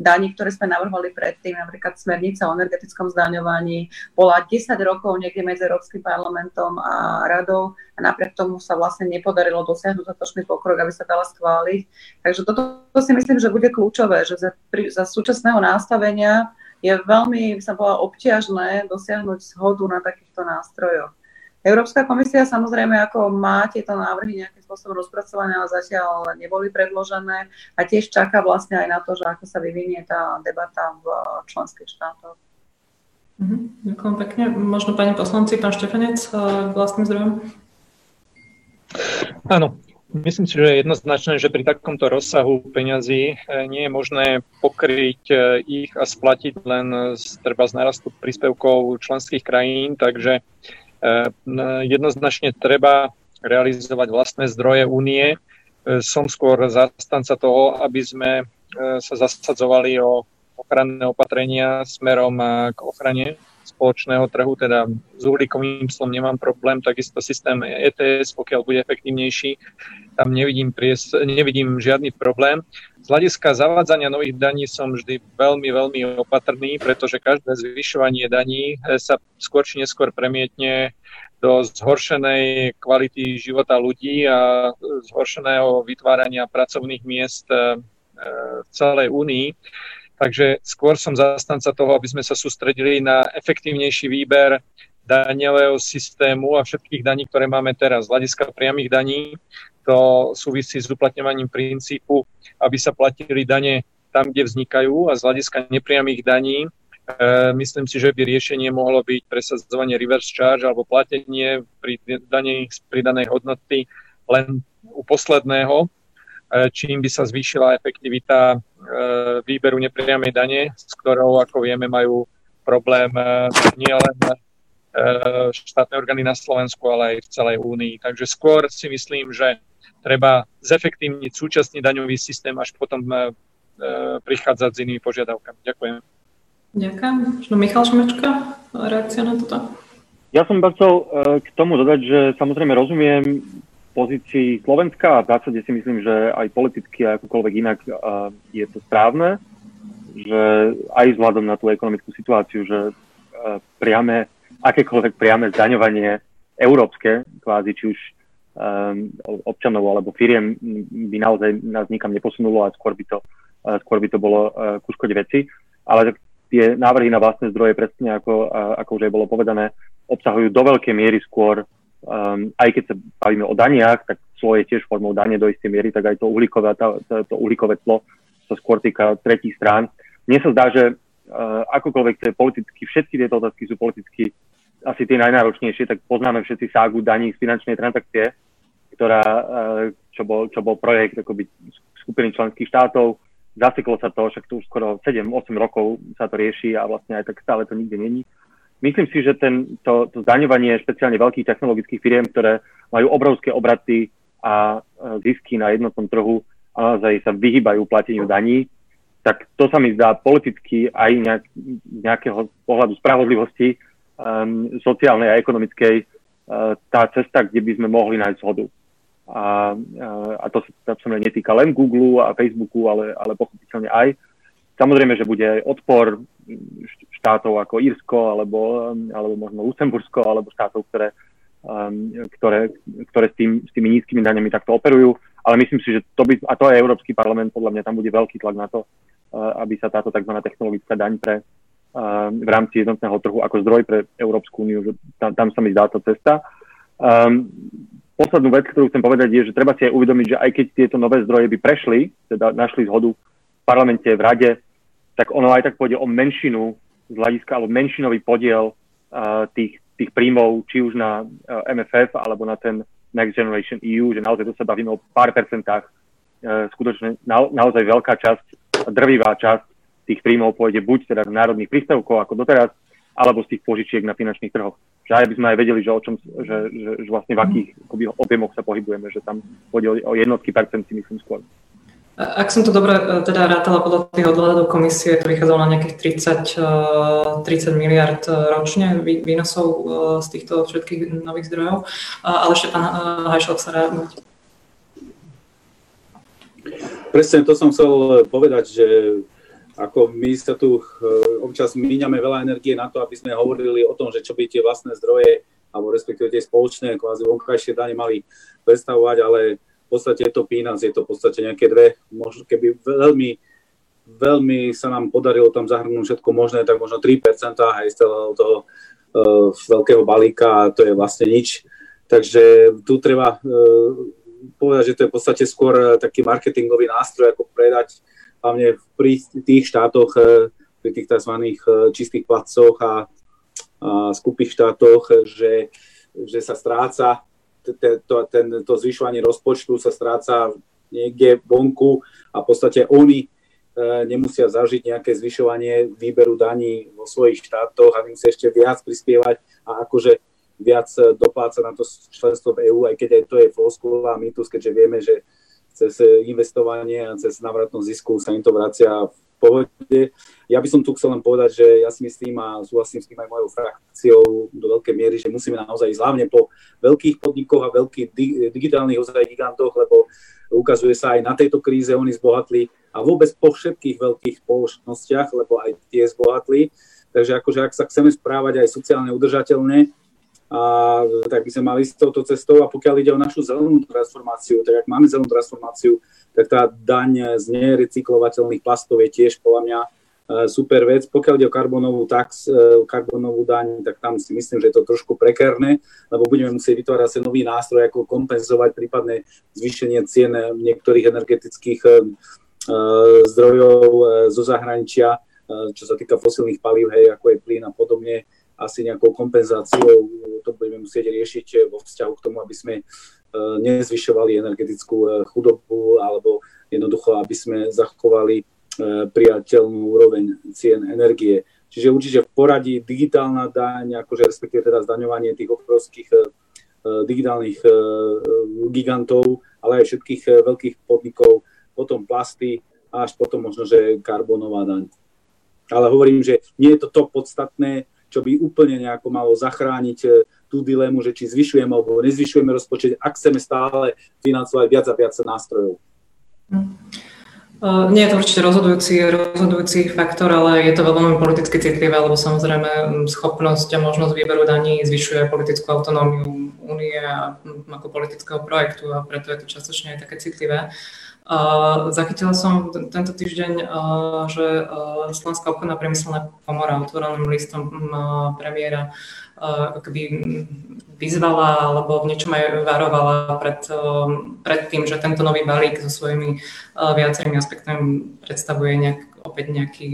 daní, ktoré sme navrhovali predtým, napríklad smernica o energetickom zdaňovaní, bola 10 rokov niekde medzi Európskym parlamentom a radou a napriek tomu sa vlastne nepodarilo dosiahnuť zatočný pokrok, aby sa dala schváliť. Takže toto to si myslím, že bude kľúčové, že za, pri, za súčasného nastavenia je veľmi, by sa povedala, obťažné dosiahnuť zhodu na takýchto nástrojoch. Európska komisia samozrejme ako má tieto návrhy nejakým spôsobom rozpracované, ale zatiaľ neboli predložené a tiež čaká vlastne aj na to, že ako sa vyvinie tá debata v členských štátoch. Mhm, ďakujem pekne. Možno pani poslanci, pán Štefanec, k vlastným zdrojom? Áno, Myslím si, že je jednoznačné, že pri takomto rozsahu peňazí eh, nie je možné pokryť eh, ich a splatiť len z, treba z narastu príspevkov členských krajín, takže Eh, jednoznačne treba realizovať vlastné zdroje únie. Eh, som skôr zastanca toho, aby sme eh, sa zasadzovali o ochranné opatrenia smerom k ochrane spoločného trhu, teda s uhlíkovým slom nemám problém, takisto systém ETS, pokiaľ bude efektívnejší, tam nevidím, pries, nevidím žiadny problém. Z hľadiska zavádzania nových daní som vždy veľmi, veľmi opatrný, pretože každé zvyšovanie daní sa skôr či neskôr premietne do zhoršenej kvality života ľudí a zhoršeného vytvárania pracovných miest e, v celej únii. Takže skôr som zastanca toho, aby sme sa sústredili na efektívnejší výber daňového systému a všetkých daní, ktoré máme teraz. Z hľadiska priamých daní to súvisí s uplatňovaním princípu, aby sa platili dane tam, kde vznikajú a z hľadiska nepriamých daní myslím si, že by riešenie mohlo byť presadzovanie reverse charge alebo platenie pri daní z pridanej hodnoty len u posledného, čím by sa zvýšila efektivita výberu nepriamej dane, s ktorou, ako vieme, majú problém nie len štátne orgány na Slovensku, ale aj v celej únii. Takže skôr si myslím, že treba zefektívniť súčasný daňový systém, až potom prichádzať s inými požiadavkami. Ďakujem. Ďakujem. Možno Michal Šmečka, reakcia na toto? Ja som chcel e, k tomu dodať, že samozrejme rozumiem pozícii Slovenska a v zásade si myslím, že aj politicky a akokoľvek inak je to správne, že aj vzhľadom na tú ekonomickú situáciu, že priame, akékoľvek priame zdaňovanie európske, kvázi či už občanov alebo firiem by naozaj nás nikam neposunulo a skôr by to, skôr by to bolo ku škode veci. Ale tie návrhy na vlastné zdroje, presne ako, ako už aj bolo povedané, obsahujú do veľkej miery skôr, um, aj keď sa bavíme o daniach, tak clo je tiež formou dane do istej miery, tak aj to uhlíkové, to, to uhlíkové clo sa skôr týka tretích strán. Mne sa zdá, že uh, akokoľvek to je politicky, všetky tieto otázky sú politicky asi tie najnáročnejšie, tak poznáme všetci ságu daní z finančnej transakcie, ktorá, uh, čo, bol, čo bol projekt akoby skupiny členských štátov, zaseklo sa to, však tu už skoro 7-8 rokov sa to rieši a vlastne aj tak stále to nikde není. Myslím si, že ten, to, to zdaňovanie špeciálne veľkých technologických firiem, ktoré majú obrovské obraty a zisky na jednotnom trhu a naozaj sa vyhýbajú plateniu daní, tak to sa mi zdá politicky aj nejak, nejakého pohľadu spravodlivosti um, sociálnej a ekonomickej uh, tá cesta, kde by sme mohli nájsť zhodu. A, a to sa samozrejme netýka len Google a Facebooku, ale, ale pochopiteľne aj. Samozrejme, že bude odpor štátov ako Írsko, alebo, alebo možno Luxembursko, alebo štátov, ktoré, um, ktoré, ktoré s, tým, s tými nízkymi daňami takto operujú. Ale myslím si, že to by, a to je Európsky parlament, podľa mňa tam bude veľký tlak na to, uh, aby sa táto tzv. technologická daň pre uh, v rámci jednotného trhu ako zdroj pre Európsku úniu, že tam, tam sa mi zdá to cesta. Um, poslednú vec, ktorú chcem povedať, je, že treba si aj uvedomiť, že aj keď tieto nové zdroje by prešli, teda našli zhodu v parlamente, v rade, tak ono aj tak pôjde o menšinu z hľadiska, alebo menšinový podiel uh, tých, tých príjmov, či už na uh, MFF, alebo na ten Next Generation EU, že naozaj to sa bavíme o pár percentách. Uh, skutočne na, naozaj veľká časť, drvivá časť tých príjmov pôjde buď teda z národných príspevkov, ako doteraz, alebo z tých požičiek na finančných trhoch. Že aj by sme aj vedeli, že, o čom, že, že, že vlastne v akých objemoch sa pohybujeme, že tam pôjde o jednotky percent si myslím skôr. Ak som to dobre e, teda rátala podľa tých odhľadov komisie, to vychádzalo na nejakých 30, 30 e, miliard e, ročne výnosov z týchto všetkých nových zdrojov. Ale ešte pán Hajšov sa rád Presne to som chcel povedať, že ako my sa tu občas míňame veľa energie na to, aby sme hovorili o tom, že čo by tie vlastné zdroje, alebo respektíve tie spoločné kvázi vonkajšie dane mali predstavovať, ale v podstate je to pínac, je to v podstate nejaké dve, možno keby veľmi, veľmi sa nám podarilo tam zahrnúť všetko možné, tak možno 3% aj z celého toho uh, veľkého balíka a to je vlastne nič. Takže tu treba uh, povedať, že to je v podstate skôr taký marketingový nástroj, ako predať hlavne pri tých štátoch, e, pri tých tzv. E, čistých platcoch a, a skupých štátoch, že, že sa stráca to, ten, to zvyšovanie rozpočtu sa stráca niekde vonku a v podstate oni e, nemusia zažiť nejaké zvyšovanie výberu daní vo svojich štátoch a musia ešte viac prispievať a akože viac dopláca na to členstvo v EÚ, aj keď aj to je floskula a mýtus, keďže vieme, že cez investovanie a cez návratnosť zisku sa im to vracia v pohode. Ja by som tu chcel len povedať, že ja si myslím a súhlasím s tým aj mojou frakciou do veľkej miery, že musíme naozaj ísť hlavne po veľkých podnikoch a veľkých digitálnych ozaj gigantoch, lebo ukazuje sa aj na tejto kríze, oni zbohatli a vôbec po všetkých veľkých spoločnostiach, lebo aj tie zbohatli. Takže akože ak sa chceme správať aj sociálne udržateľne, a tak by sme mali s touto cestou a pokiaľ ide o našu zelenú transformáciu, tak ak máme zelenú transformáciu, tak tá daň z nerecyklovateľných plastov je tiež podľa mňa e, super vec. Pokiaľ ide o karbonovú tax, e, karbonovú daň, tak tam si myslím, že je to trošku prekerné, lebo budeme musieť vytvárať sa nový nástroj, ako kompenzovať prípadné zvýšenie cien niektorých energetických e, zdrojov zo zahraničia čo sa týka fosílnych palív, hej, ako je plyn a podobne, asi nejakou kompenzáciou to budeme musieť riešiť vo vzťahu k tomu, aby sme nezvyšovali energetickú chudobu alebo jednoducho, aby sme zachovali priateľnú úroveň cien energie. Čiže určite v poradí digitálna daň, akože respektíve teda zdaňovanie tých obrovských digitálnych gigantov, ale aj všetkých veľkých podnikov, potom plasty a až potom možno, že karbonová daň. Ale hovorím, že nie je to to podstatné, čo by úplne nejako malo zachrániť e, tú dilemu, že či zvyšujeme alebo nezvyšujeme rozpočet, ak chceme stále financovať viac a viac nástrojov. Hm. E, nie je to určite rozhodujúci, rozhodujúci faktor, ale je to veľmi politicky citlivé, lebo samozrejme schopnosť a možnosť výberu daní zvyšuje politickú autonómiu únie a ako politického projektu a preto je to častočne aj také citlivé. Uh, zachytila som tento týždeň, uh, že uh, Slovenská obchodná priemyselná komora otvoreným listom uh, premiéra akoby vyzvala alebo v niečom aj varovala pred, pred tým, že tento nový balík so svojimi viacerými aspektami predstavuje nejak, opäť nejaký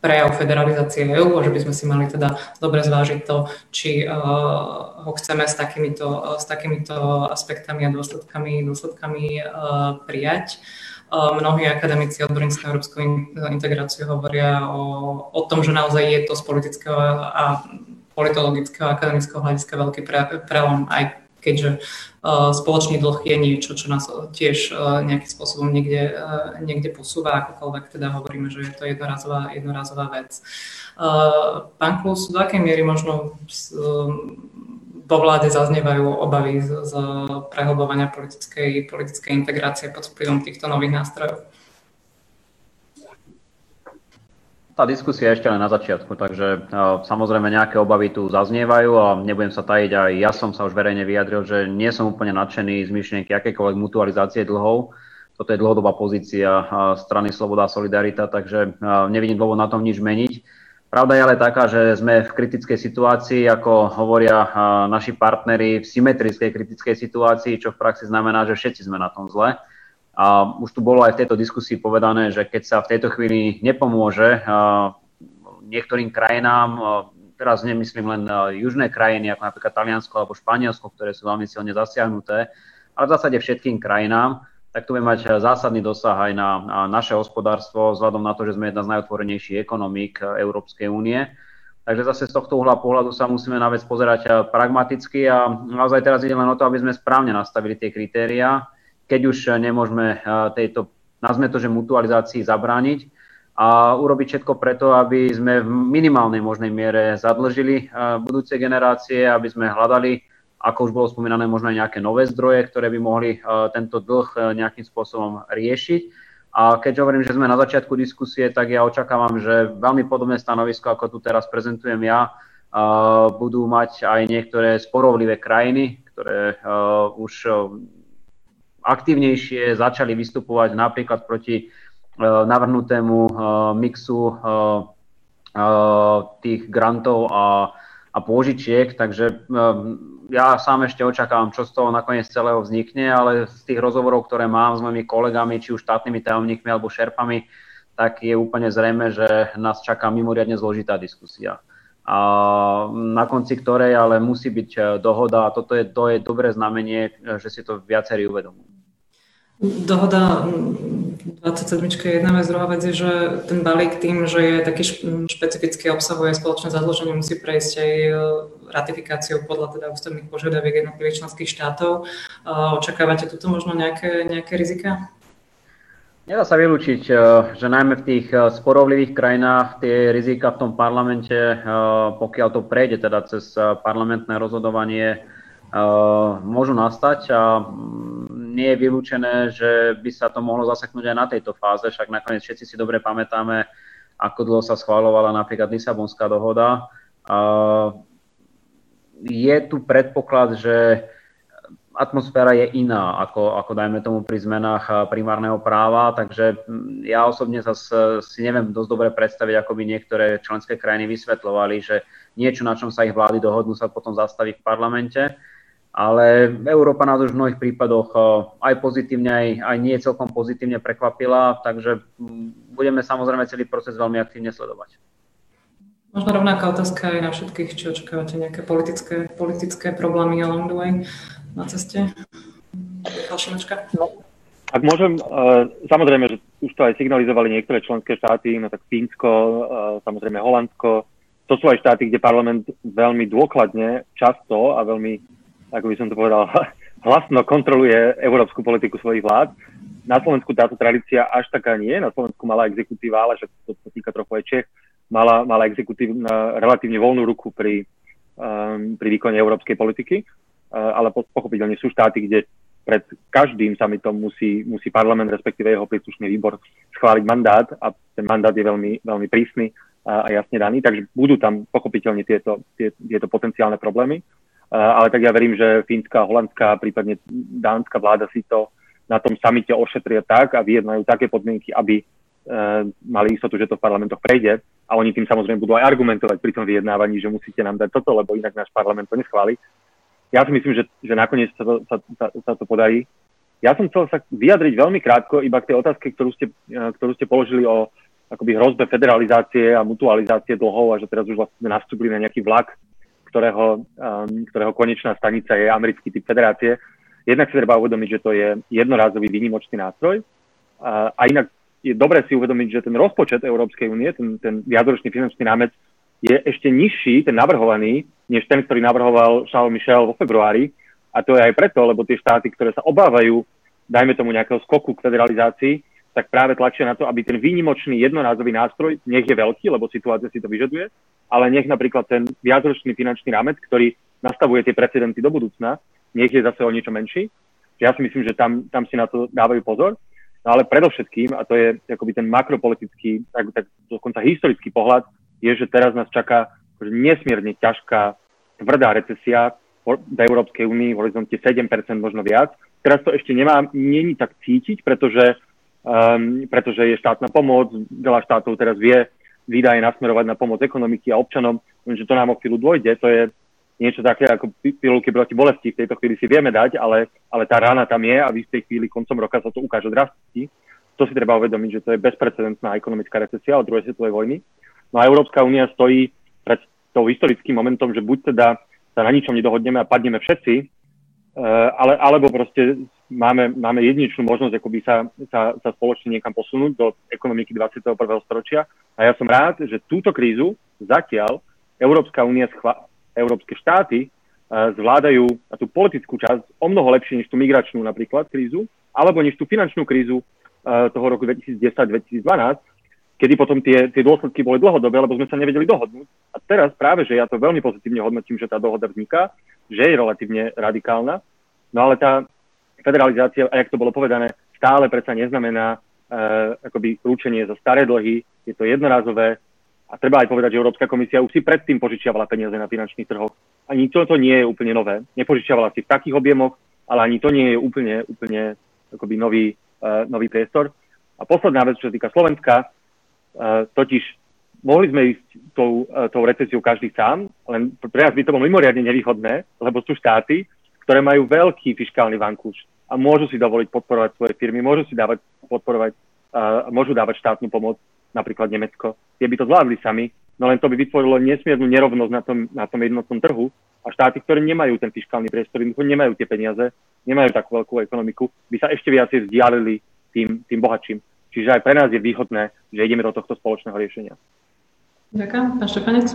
prejav federalizácie EÚ a že by sme si mali teda dobre zvážiť to, či uh, ho chceme s takýmito, uh, s takýmito aspektami a dôsledkami, dôsledkami uh, prijať. Uh, mnohí akademici odborníci na európsku integráciu hovoria o, o tom, že naozaj je to z politického a politologického akademického hľadiska veľký pre, prelom aj keďže uh, spoločný dlh je niečo, čo nás tiež uh, nejakým spôsobom niekde, niekde posúva, akokoľvek teda hovoríme, že je to jednorazová, jednorazová vec. Pán Klus, do akej miery možno vo vláde zaznievajú obavy z, z prehlbovania politickej, politickej integrácie pod vplyvom týchto nových nástrojov? Tá diskusia je ešte len na začiatku, takže samozrejme nejaké obavy tu zaznievajú a nebudem sa tajiť, aj ja som sa už verejne vyjadril, že nie som úplne nadšený z myšlienky akékoľvek mutualizácie dlhov. Toto je dlhodobá pozícia strany Sloboda a Solidarita, takže nevidím dôvod na tom nič meniť. Pravda je ale taká, že sme v kritickej situácii, ako hovoria naši partnery, v symetrickej kritickej situácii, čo v praxi znamená, že všetci sme na tom zle. A už tu bolo aj v tejto diskusii povedané, že keď sa v tejto chvíli nepomôže niektorým krajinám, teraz nemyslím len južné krajiny, ako napríklad Taliansko alebo Španielsko, ktoré sú veľmi silne zasiahnuté, ale v zásade všetkým krajinám, tak to bude mať zásadný dosah aj na naše hospodárstvo, vzhľadom na to, že sme jedna z najotvorenejších ekonomík Európskej únie. Takže zase z tohto uhla pohľadu sa musíme na vec pozerať pragmaticky a naozaj teraz ide len o to, aby sme správne nastavili tie kritériá, keď už eh, nemôžeme eh, tejto, nazme to, že mutualizácii zabrániť a urobiť všetko preto, aby sme v minimálnej možnej miere zadlžili eh, budúce generácie, aby sme hľadali, ako už bolo spomínané, možno aj nejaké nové zdroje, ktoré by mohli tento dlh nejakým spôsobom riešiť. A keď hovorím, že sme na začiatku diskusie, tak ja očakávam, že veľmi podobné stanovisko, ako tu teraz prezentujem ja, budú mať aj niektoré sporovlivé krajiny, ktoré už aktívnejšie začali vystupovať napríklad proti e, navrhnutému e, mixu e, tých grantov a, a pôžičiek, takže ja sám ešte očakávam, čo z toho nakoniec celého vznikne, ale z tých rozhovorov, ktoré mám s mojimi kolegami, či už štátnymi tajomníkmi alebo šerpami, tak je úplne zrejme, že nás čaká mimoriadne zložitá diskusia. A na konci ktorej ale musí byť dohoda a toto je, to je dobré znamenie, že si to viacerí uvedomujú. Dohoda 27. je jedna vec, druhá vec je, že ten balík tým, že je taký špecifický, obsahuje spoločné zadlženie, musí prejsť aj e, ratifikáciou podľa teda ústavných požiadaviek jednotlivých členských štátov. Očakávate tuto možno nejaké, nejaké rizika? Nedá sa vylúčiť, e, že najmä v tých e, sporovlivých krajinách tie rizika v tom parlamente, pokiaľ to prejde teda cez parlamentné rozhodovanie, môžu nastať a nie je vylúčené, že by sa to mohlo zaseknúť aj na tejto fáze, však nakoniec všetci si dobre pamätáme, ako dlho sa schváľovala napríklad Lisabonská dohoda. Je tu predpoklad, že atmosféra je iná, ako, ako dajme tomu pri zmenách primárneho práva, takže ja osobne sa si neviem dosť dobre predstaviť, ako by niektoré členské krajiny vysvetľovali, že niečo, na čom sa ich vlády dohodnú, sa potom zastaví v parlamente. ale Európa nás už v mnohých prípadoch aj pozitívne, aj, aj nie celkom pozitívne prekvapila, takže mm, budeme samozrejme celý proces veľmi aktívne sledovať. Možno rovnaká otázka aj na všetkých, či očakávate nejaké politické, politické problémy along the way na ceste? No, ak môžem, uh, samozrejme, že už to aj signalizovali niektoré členské štáty, no tak Fínsko, uh, samozrejme Holandsko, to sú aj štáty, kde parlament veľmi dôkladne, často a veľmi, ako by som to povedal, [LAUGHS] hlasno kontroluje európsku politiku svojich vlád. Na Slovensku táto tradícia až taká nie. Na Slovensku mala exekutíva, ale však to, to týka trochu aj Čech, mala, mala exekutívna relatívne voľnú ruku pri, um, pri výkone európskej politiky. Uh, ale pochopiteľne sú štáty, kde pred každým summitom musí, musí parlament, respektíve jeho príslušný výbor schváliť mandát a ten mandát je veľmi, veľmi prísny a, a jasne daný, takže budú tam pochopiteľne tieto, tie, tieto potenciálne problémy. A, ale tak ja verím, že fínska, holandská, prípadne dánska vláda si to na tom samite ošetria tak a vyjednajú také podmienky, aby e, mali istotu, že to v parlamentoch prejde. A oni tým samozrejme budú aj argumentovať pri tom vyjednávaní, že musíte nám dať toto, lebo inak náš parlament to neschváli ja si myslím, že, že nakoniec sa to, sa, sa, sa to podarí. Ja som chcel sa vyjadriť veľmi krátko iba k tej otázke, ktorú ste, eh, ktorú ste položili o akoby hrozbe federalizácie a mutualizácie dlhov a že teraz už vlastne nastúpili na nejaký vlak, ktorého, um, ktorého konečná stanica je americký typ federácie. Jednak si treba uvedomiť, že to je jednorázový výnimočný nástroj a, a inak je dobre si uvedomiť, že ten rozpočet Európskej únie, ten, ten viacročný finančný rámec je ešte nižší, ten navrhovaný, než ten, ktorý navrhoval Charles Michel vo februári. A to je aj preto, lebo tie štáty, ktoré sa obávajú, dajme tomu nejakého skoku k federalizácii, tak práve tlačia na to, aby ten výnimočný jednorázový nástroj, nech je veľký, lebo situácia si to vyžaduje, ale nech napríklad ten viacročný finančný rámec, ktorý nastavuje tie precedenty do budúcna, nech je zase o niečo menší. Ja si myslím, že tam, tam si na to dávajú pozor. No ale predovšetkým, a to je akoby ten makropolitický, tak, tak dokonca historický pohľad, je, že teraz nás čaká nesmierne ťažká, tvrdá recesia v Európskej únii v horizonte 7%, možno viac. Teraz to ešte nemá, není tak cítiť, pretože, um, pretože je štátna pomoc, veľa štátov teraz vie výdaje nasmerovať na pomoc ekonomiky a občanom, že to nám o chvíľu dôjde, to je niečo také ako pilulky proti bolesti, v tejto chvíli si vieme dať, ale, ale tá rána tam je a v istej chvíli koncom roka sa to ukáže drasticky. To si treba uvedomiť, že to je bezprecedentná ekonomická recesia od druhej svetovej vojny. No a Európska únia stojí tou historickým momentom, že buď teda sa na ničom nedohodneme a padneme všetci, e, ale, alebo proste máme, máme jedinečnú možnosť akoby sa, sa, sa spoločne niekam posunúť do ekonomiky 21. storočia. A ja som rád, že túto krízu zatiaľ Európska únia, európske štáty e, zvládajú na tú politickú časť o mnoho lepšie než tú migračnú napríklad krízu, alebo než tú finančnú krízu e, toho roku 2010-2012, kedy potom tie, tie dôsledky boli dlhodobé, lebo sme sa nevedeli dohodnúť. A teraz práve, že ja to veľmi pozitívne hodnotím, že tá dohoda vzniká, že je relatívne radikálna, no ale tá federalizácia, a jak to bolo povedané, stále predsa neznamená uh, akoby rúčenie za staré dlhy, je to jednorázové a treba aj povedať, že Európska komisia už si predtým požičiavala peniaze na finančných trhoch. Ani to, to nie je úplne nové. Nepožičiavala si v takých objemoch, ale ani to nie je úplne, úplne akoby nový, uh, nový priestor. A posledná vec, čo sa týka Slovenska, totiž mohli sme ísť tou, tou recesiou každý sám, len pre nás by to bolo mimoriadne nevýhodné, lebo sú štáty, ktoré majú veľký fiskálny vankúš a môžu si dovoliť podporovať svoje firmy, môžu si dávať, podporovať, môžu dávať štátnu pomoc, napríklad Nemecko. Tie by to zvládli sami, no len to by vytvorilo nesmiernu nerovnosť na tom, na tom jednotnom trhu a štáty, ktoré nemajú ten fiskálny priestor, nemajú tie peniaze, nemajú takú veľkú ekonomiku, by sa ešte viacej vzdialili tým, tým bohatším. Čiže aj pre nás je výhodné, že ideme do tohto spoločného riešenia. Ďakujem. Pán Štefanec?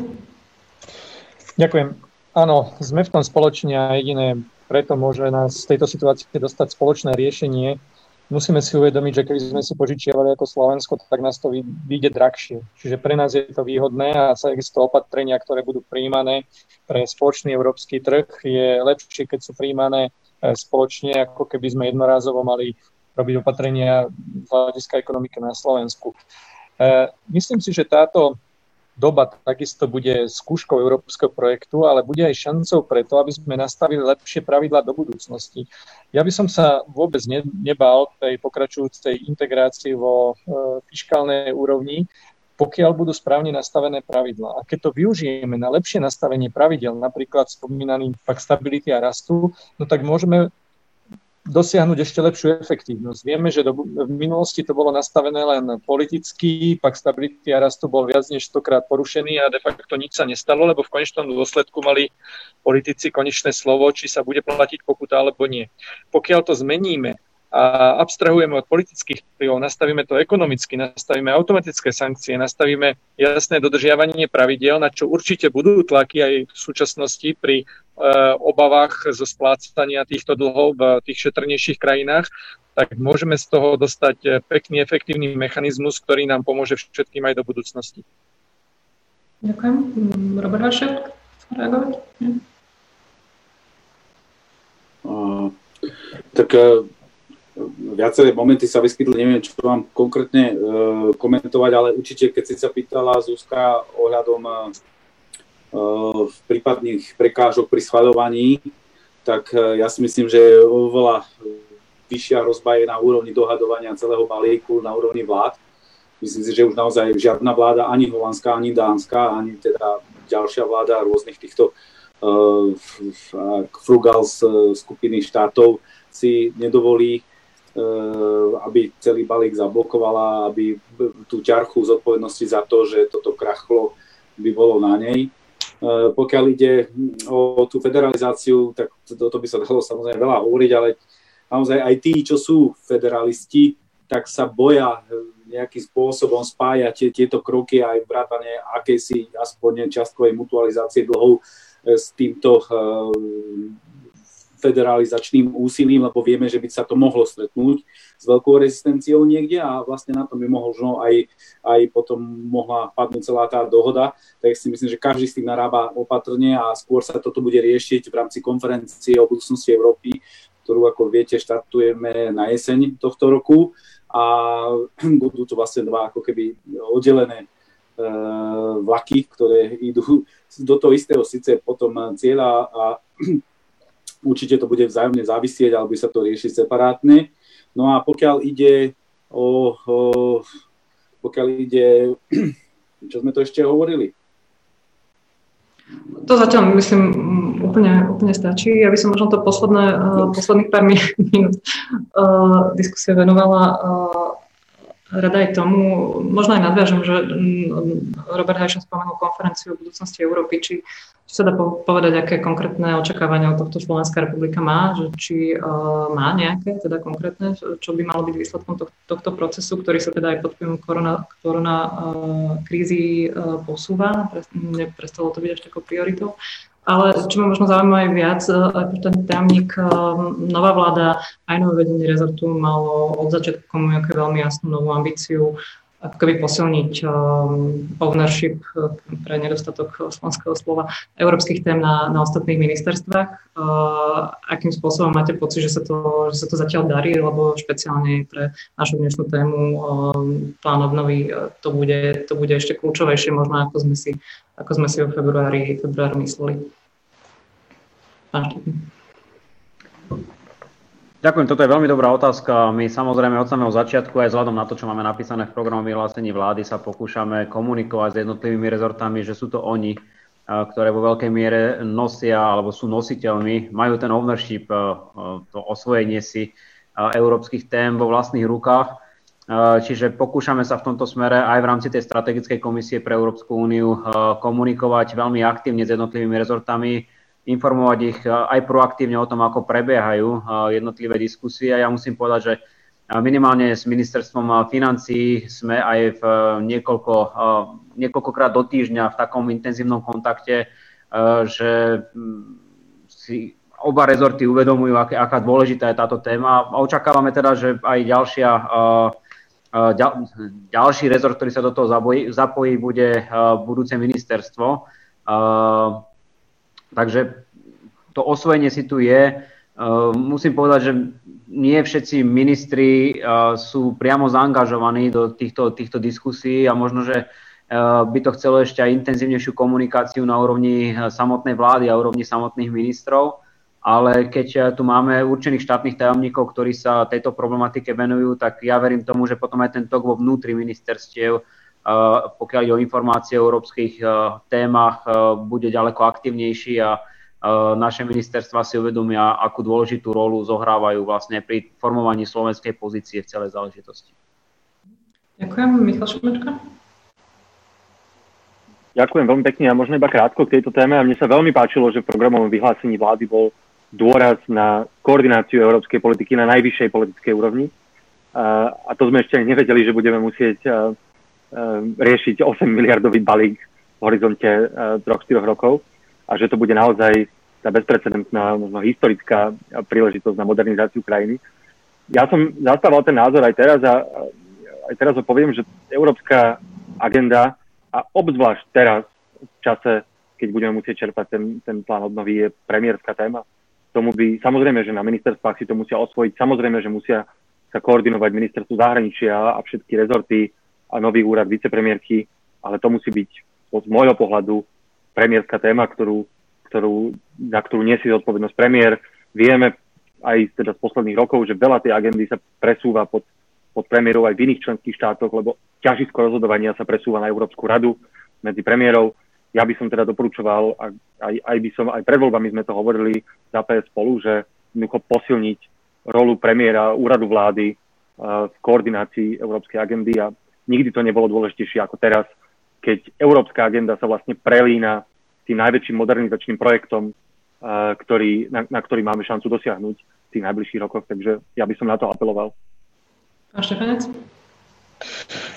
Ďakujem. Áno, sme v tom spoločne a jediné preto môže nás z tejto situácie dostať spoločné riešenie. Musíme si uvedomiť, že keby sme si požičiavali ako Slovensko, tak nás to vyjde drahšie. Čiže pre nás je to výhodné a sa takisto opatrenia, ktoré budú príjmané pre spoločný európsky trh, je lepšie, keď sú príjmané eh, spoločne, ako keby sme jednorázovo mali robiť opatrenia z hľadiska ekonomiky na Slovensku. E, myslím si, že táto doba takisto bude skúškou európskeho projektu, ale bude aj šancou preto, aby sme nastavili lepšie pravidlá do budúcnosti. Ja by som sa vôbec ne, nebal tej pokračujúcej integrácii vo e, fiskálnej úrovni, pokiaľ budú správne nastavené pravidlá. A keď to využijeme na lepšie nastavenie pravidel, napríklad spomínaný fakt stability a rastu, no tak môžeme dosiahnuť ešte lepšiu efektívnosť. Vieme, že do, v minulosti to bolo nastavené len politicky, pak stability a rastu bol viac než stokrát porušený a de facto nič sa nestalo, lebo v konečnom dôsledku mali politici konečné slovo, či sa bude platiť pokuta alebo nie. Pokiaľ to zmeníme a abstrahujeme od politických vplyvov, nastavíme to ekonomicky, nastavíme automatické sankcie, nastavíme jasné dodržiavanie pravidel, na čo určite budú tlaky aj v súčasnosti pri e, obavách zo splácania týchto dlhov v tých šetrnejších krajinách, tak môžeme z toho dostať e, pekný, efektívny mechanizmus, ktorý nám pomôže všetkým aj do budúcnosti. Ďakujem. Robert Vašek, reagovať? Tak uh, viaceré momenty sa vyskytli, neviem, čo vám konkrétne e, komentovať, ale určite, keď si sa pýtala Zuzka ohľadom e, v prípadných prekážok pri schvaľovaní, tak e, ja si myslím, že oveľa vyššia hrozba je na úrovni dohadovania celého balíku, na úrovni vlád. Myslím si, že už naozaj žiadna vláda, ani holandská, ani dánska, ani teda ďalšia vláda rôznych týchto uh, frugal skupiny štátov si nedovolí aby celý balík zablokovala, aby tú ťarchu zodpovednosti za to, že toto krachlo by bolo na nej. Eh, pokiaľ ide o tú federalizáciu, tak toto by sa dalo samozrejme veľa hovoriť, ale naozaj aj tí, čo sú federalisti, tak sa boja nejakým spôsobom spájať tieto kroky aj vrátane akejsi aspoň čiastkovej mutualizácie dlhov s týmto federalizačným úsilím, lebo vieme, že by sa to mohlo stretnúť s veľkou rezistenciou niekde a vlastne na to by možno aj, aj potom mohla padnúť celá tá dohoda. Tak si myslím, že každý s tým narába opatrne a skôr sa toto bude riešiť v rámci konferencie o budúcnosti Európy, ktorú, ako viete, štartujeme na jeseň tohto roku a [CLEARS THROAT] budú to vlastne dva ako keby oddelené e, vlaky, ktoré idú do toho istého síce potom cieľa a [CLEARS THROAT] Určite to bude vzájomne závisieť, alebo by sa to riešiť separátne. No a pokiaľ ide o, o pokiaľ ide, [CLEARS THROAT] čo sme to ešte hovorili? To zatiaľ, myslím, úplne, úplne stačí. Ja by som možno to posledné, uh, posledných pár minút uh, diskusie venovala uh, rada aj tomu, možno aj nadviažem, že mm, Robert Hajšen spomenul konferenciu o budúcnosti Európy, či, či sa dá povedať, aké konkrétne očakávania od tohto Slovenská republika má, že či uh, má nejaké teda konkrétne, čo by malo byť výsledkom to, tohto procesu, ktorý sa teda aj pod vplyvom korona, korona uh, krízy uh, posúva, neprestalo to byť až takou prioritou. Ale čo ma možno zaujíma aj viac, e, ako ten tajomník, e, nová vláda, aj nové vedenie rezortu malo od začiatku komunikuje veľmi jasnú novú ambíciu ako keby posilniť um, ownership pre nedostatok slovenského slova európskych tém na, na ostatných ministerstvách. Uh, akým spôsobom máte pocit, že sa, to, že sa to zatiaľ darí, lebo špeciálne pre našu dnešnú tému um, plán obnovy to bude, to bude ešte kľúčovejšie možno ako sme si ako sme si v februári, februári mysleli. Ďakujem, toto je veľmi dobrá otázka. My samozrejme od samého začiatku aj vzhľadom na to, čo máme napísané v programu vyhlásení vlády, sa pokúšame komunikovať s jednotlivými rezortami, že sú to oni, ktoré vo veľkej miere nosia alebo sú nositeľmi, majú ten ownership, to osvojenie si európskych tém vo vlastných rukách Eh, čiže pokúšame sa v tomto smere aj v rámci tej strategickej komisie pre Európsku úniu eh, komunikovať veľmi aktívne s jednotlivými rezortami, informovať ich eh, aj proaktívne o tom, ako prebiehajú jednotlivé diskusie. Ja musím povedať, že minimálne s ministerstvom financí sme aj v niekoľko, niekoľkokrát do týždňa v takom intenzívnom kontakte, že hm, si oba rezorty uvedomujú, aká, aká dôležitá je táto téma. A očakávame teda, že aj ďalšia Ďal, ďalší rezort, ktorý sa do toho zapojí bude budúce ministerstvo. Takže to osvojenie si tu je. Musím povedať, že nie všetci ministri sú priamo zaangažovaní do týchto, týchto diskusí a možno, že by to chcelo ešte aj intenzívnejšiu komunikáciu na úrovni samotnej vlády a úrovni samotných ministrov ale keď tu máme určených štátnych tajomníkov, ktorí sa tejto problematike venujú, tak ja verím tomu, že potom aj ten tok vo vnútri ministerstiev pokiaľ ide o informácie o európskych témach, bude ďaleko aktivnejší a naše ministerstva si uvedomia, akú dôležitú rolu zohrávajú vlastne pri formovaní slovenskej pozície v celej záležitosti. Ďakujem. Michal Šumečka. Ďakujem veľmi pekne a možno iba krátko k tejto téme. A mne sa veľmi páčilo, že v programovom vyhlásení vlády bol dôraz na koordináciu európskej politiky na najvyššej politickej úrovni. A to sme ešte nevedeli, že budeme musieť riešiť 8 miliardový balík v horizonte 3-4 rokov a že to bude naozaj tá bezprecedentná, možno historická príležitosť na modernizáciu krajiny. Ja som zastával ten názor aj teraz a aj teraz ho poviem, že európska agenda a obzvlášť teraz v čase, keď budeme musieť čerpať ten, ten plán obnovy, je premiérska téma. Tomu by, samozrejme, že na ministerstvách si to musia osvojiť, samozrejme, že musia sa koordinovať ministerstvo zahraničia a všetky rezorty a nový úrad vicepremiérky, ale to musí byť z môjho pohľadu premiérska téma, ktorú, ktorú, za ktorú nesie zodpovednosť premiér. Vieme aj teda z posledných rokov, že veľa tej agendy sa presúva pod, pod premiérov aj v iných členských štátoch, lebo ťažisko rozhodovania sa presúva na Európsku radu medzi premiérov. Ja by som teda doporučoval, aj, aj by som, aj pred voľbami sme to hovorili za PS spolu, že jednoducho posilniť rolu premiéra, úradu vlády uh, v koordinácii európskej agendy a nikdy to nebolo dôležitejšie ako teraz, keď európska agenda sa vlastne prelína tým najväčším modernizačným projektom, uh, ktorý, na, na ktorý máme šancu dosiahnuť v tých najbližších rokoch. Takže ja by som na to apeloval. Pán Štefanec?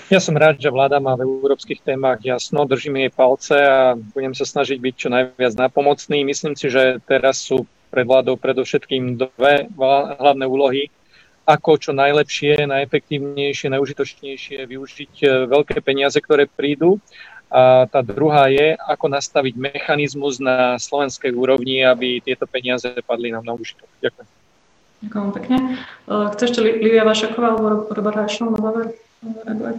Ja som rád, že vláda má v európskych témach jasno, držím jej palce a budem sa snažiť byť čo najviac napomocný. Myslím si, že teraz sú pred vládou predovšetkým dve hlavné úlohy ako čo najlepšie, najefektívnejšie, najužitočnejšie využiť e, veľké peniaze, ktoré prídu. A tá druhá je, ako nastaviť mechanizmus na slovenskej úrovni, aby tieto peniaze padli nám na užitok. Ďakujem. Ďakujem pekne. E, chce ešte Livia Vašaková alebo Robert záver reagovať?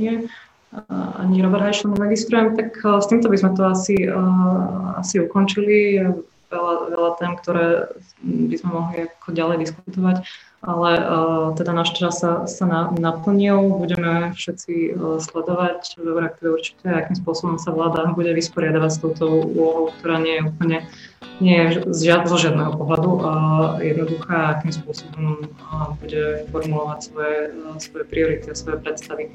Nie. Ani Robert Hajšel neregistrujem, tak e, s týmto by sme to asi, asi ukončili. Veľa, veľa tém, ktoré by sme mohli ako ďalej diskutovať ale uh, teda náš čas sa, sa na, naplnil. Budeme všetci uh, sledovať v Euraktive určite, akým spôsobom sa vláda bude vysporiadavať s touto úlohou, ktorá nie je úplne nie je žiad, zo žiadneho pohľadu a jednoduchá, akým spôsobom uh, bude formulovať svoje, svoje priority a svoje predstavy.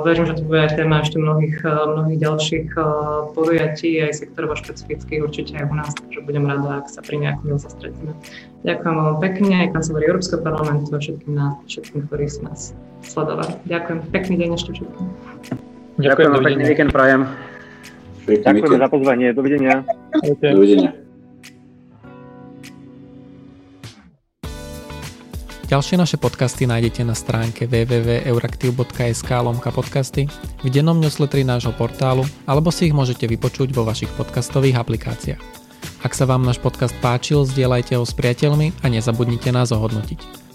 Verím, že to bude aj téma ešte mnohých, uh, mnohých ďalších uh, podujatí, aj sektorovo špecifických, určite aj u nás, takže budem rada, ak sa pri nejakom sa stretneme. Ďakujem vám pekne aj kancelárii Európskeho parlamentu a všetkým, nás, všetkým, ktorí si nás sledovali. Ďakujem. Pekný deň ešte všetkým. Ďakujem, Ďakujem pekný víkend prajem. Ďakujem za pozvanie. Dovidenia. Dovidenia. Ďalšie naše podcasty nájdete na stránke www.euraktiv.sk lomka podcasty, v dennom newsletteri nášho portálu alebo si ich môžete vypočuť vo vašich podcastových aplikáciách. Ak sa vám náš podcast páčil, zdieľajte ho s priateľmi a nezabudnite nás ohodnotiť.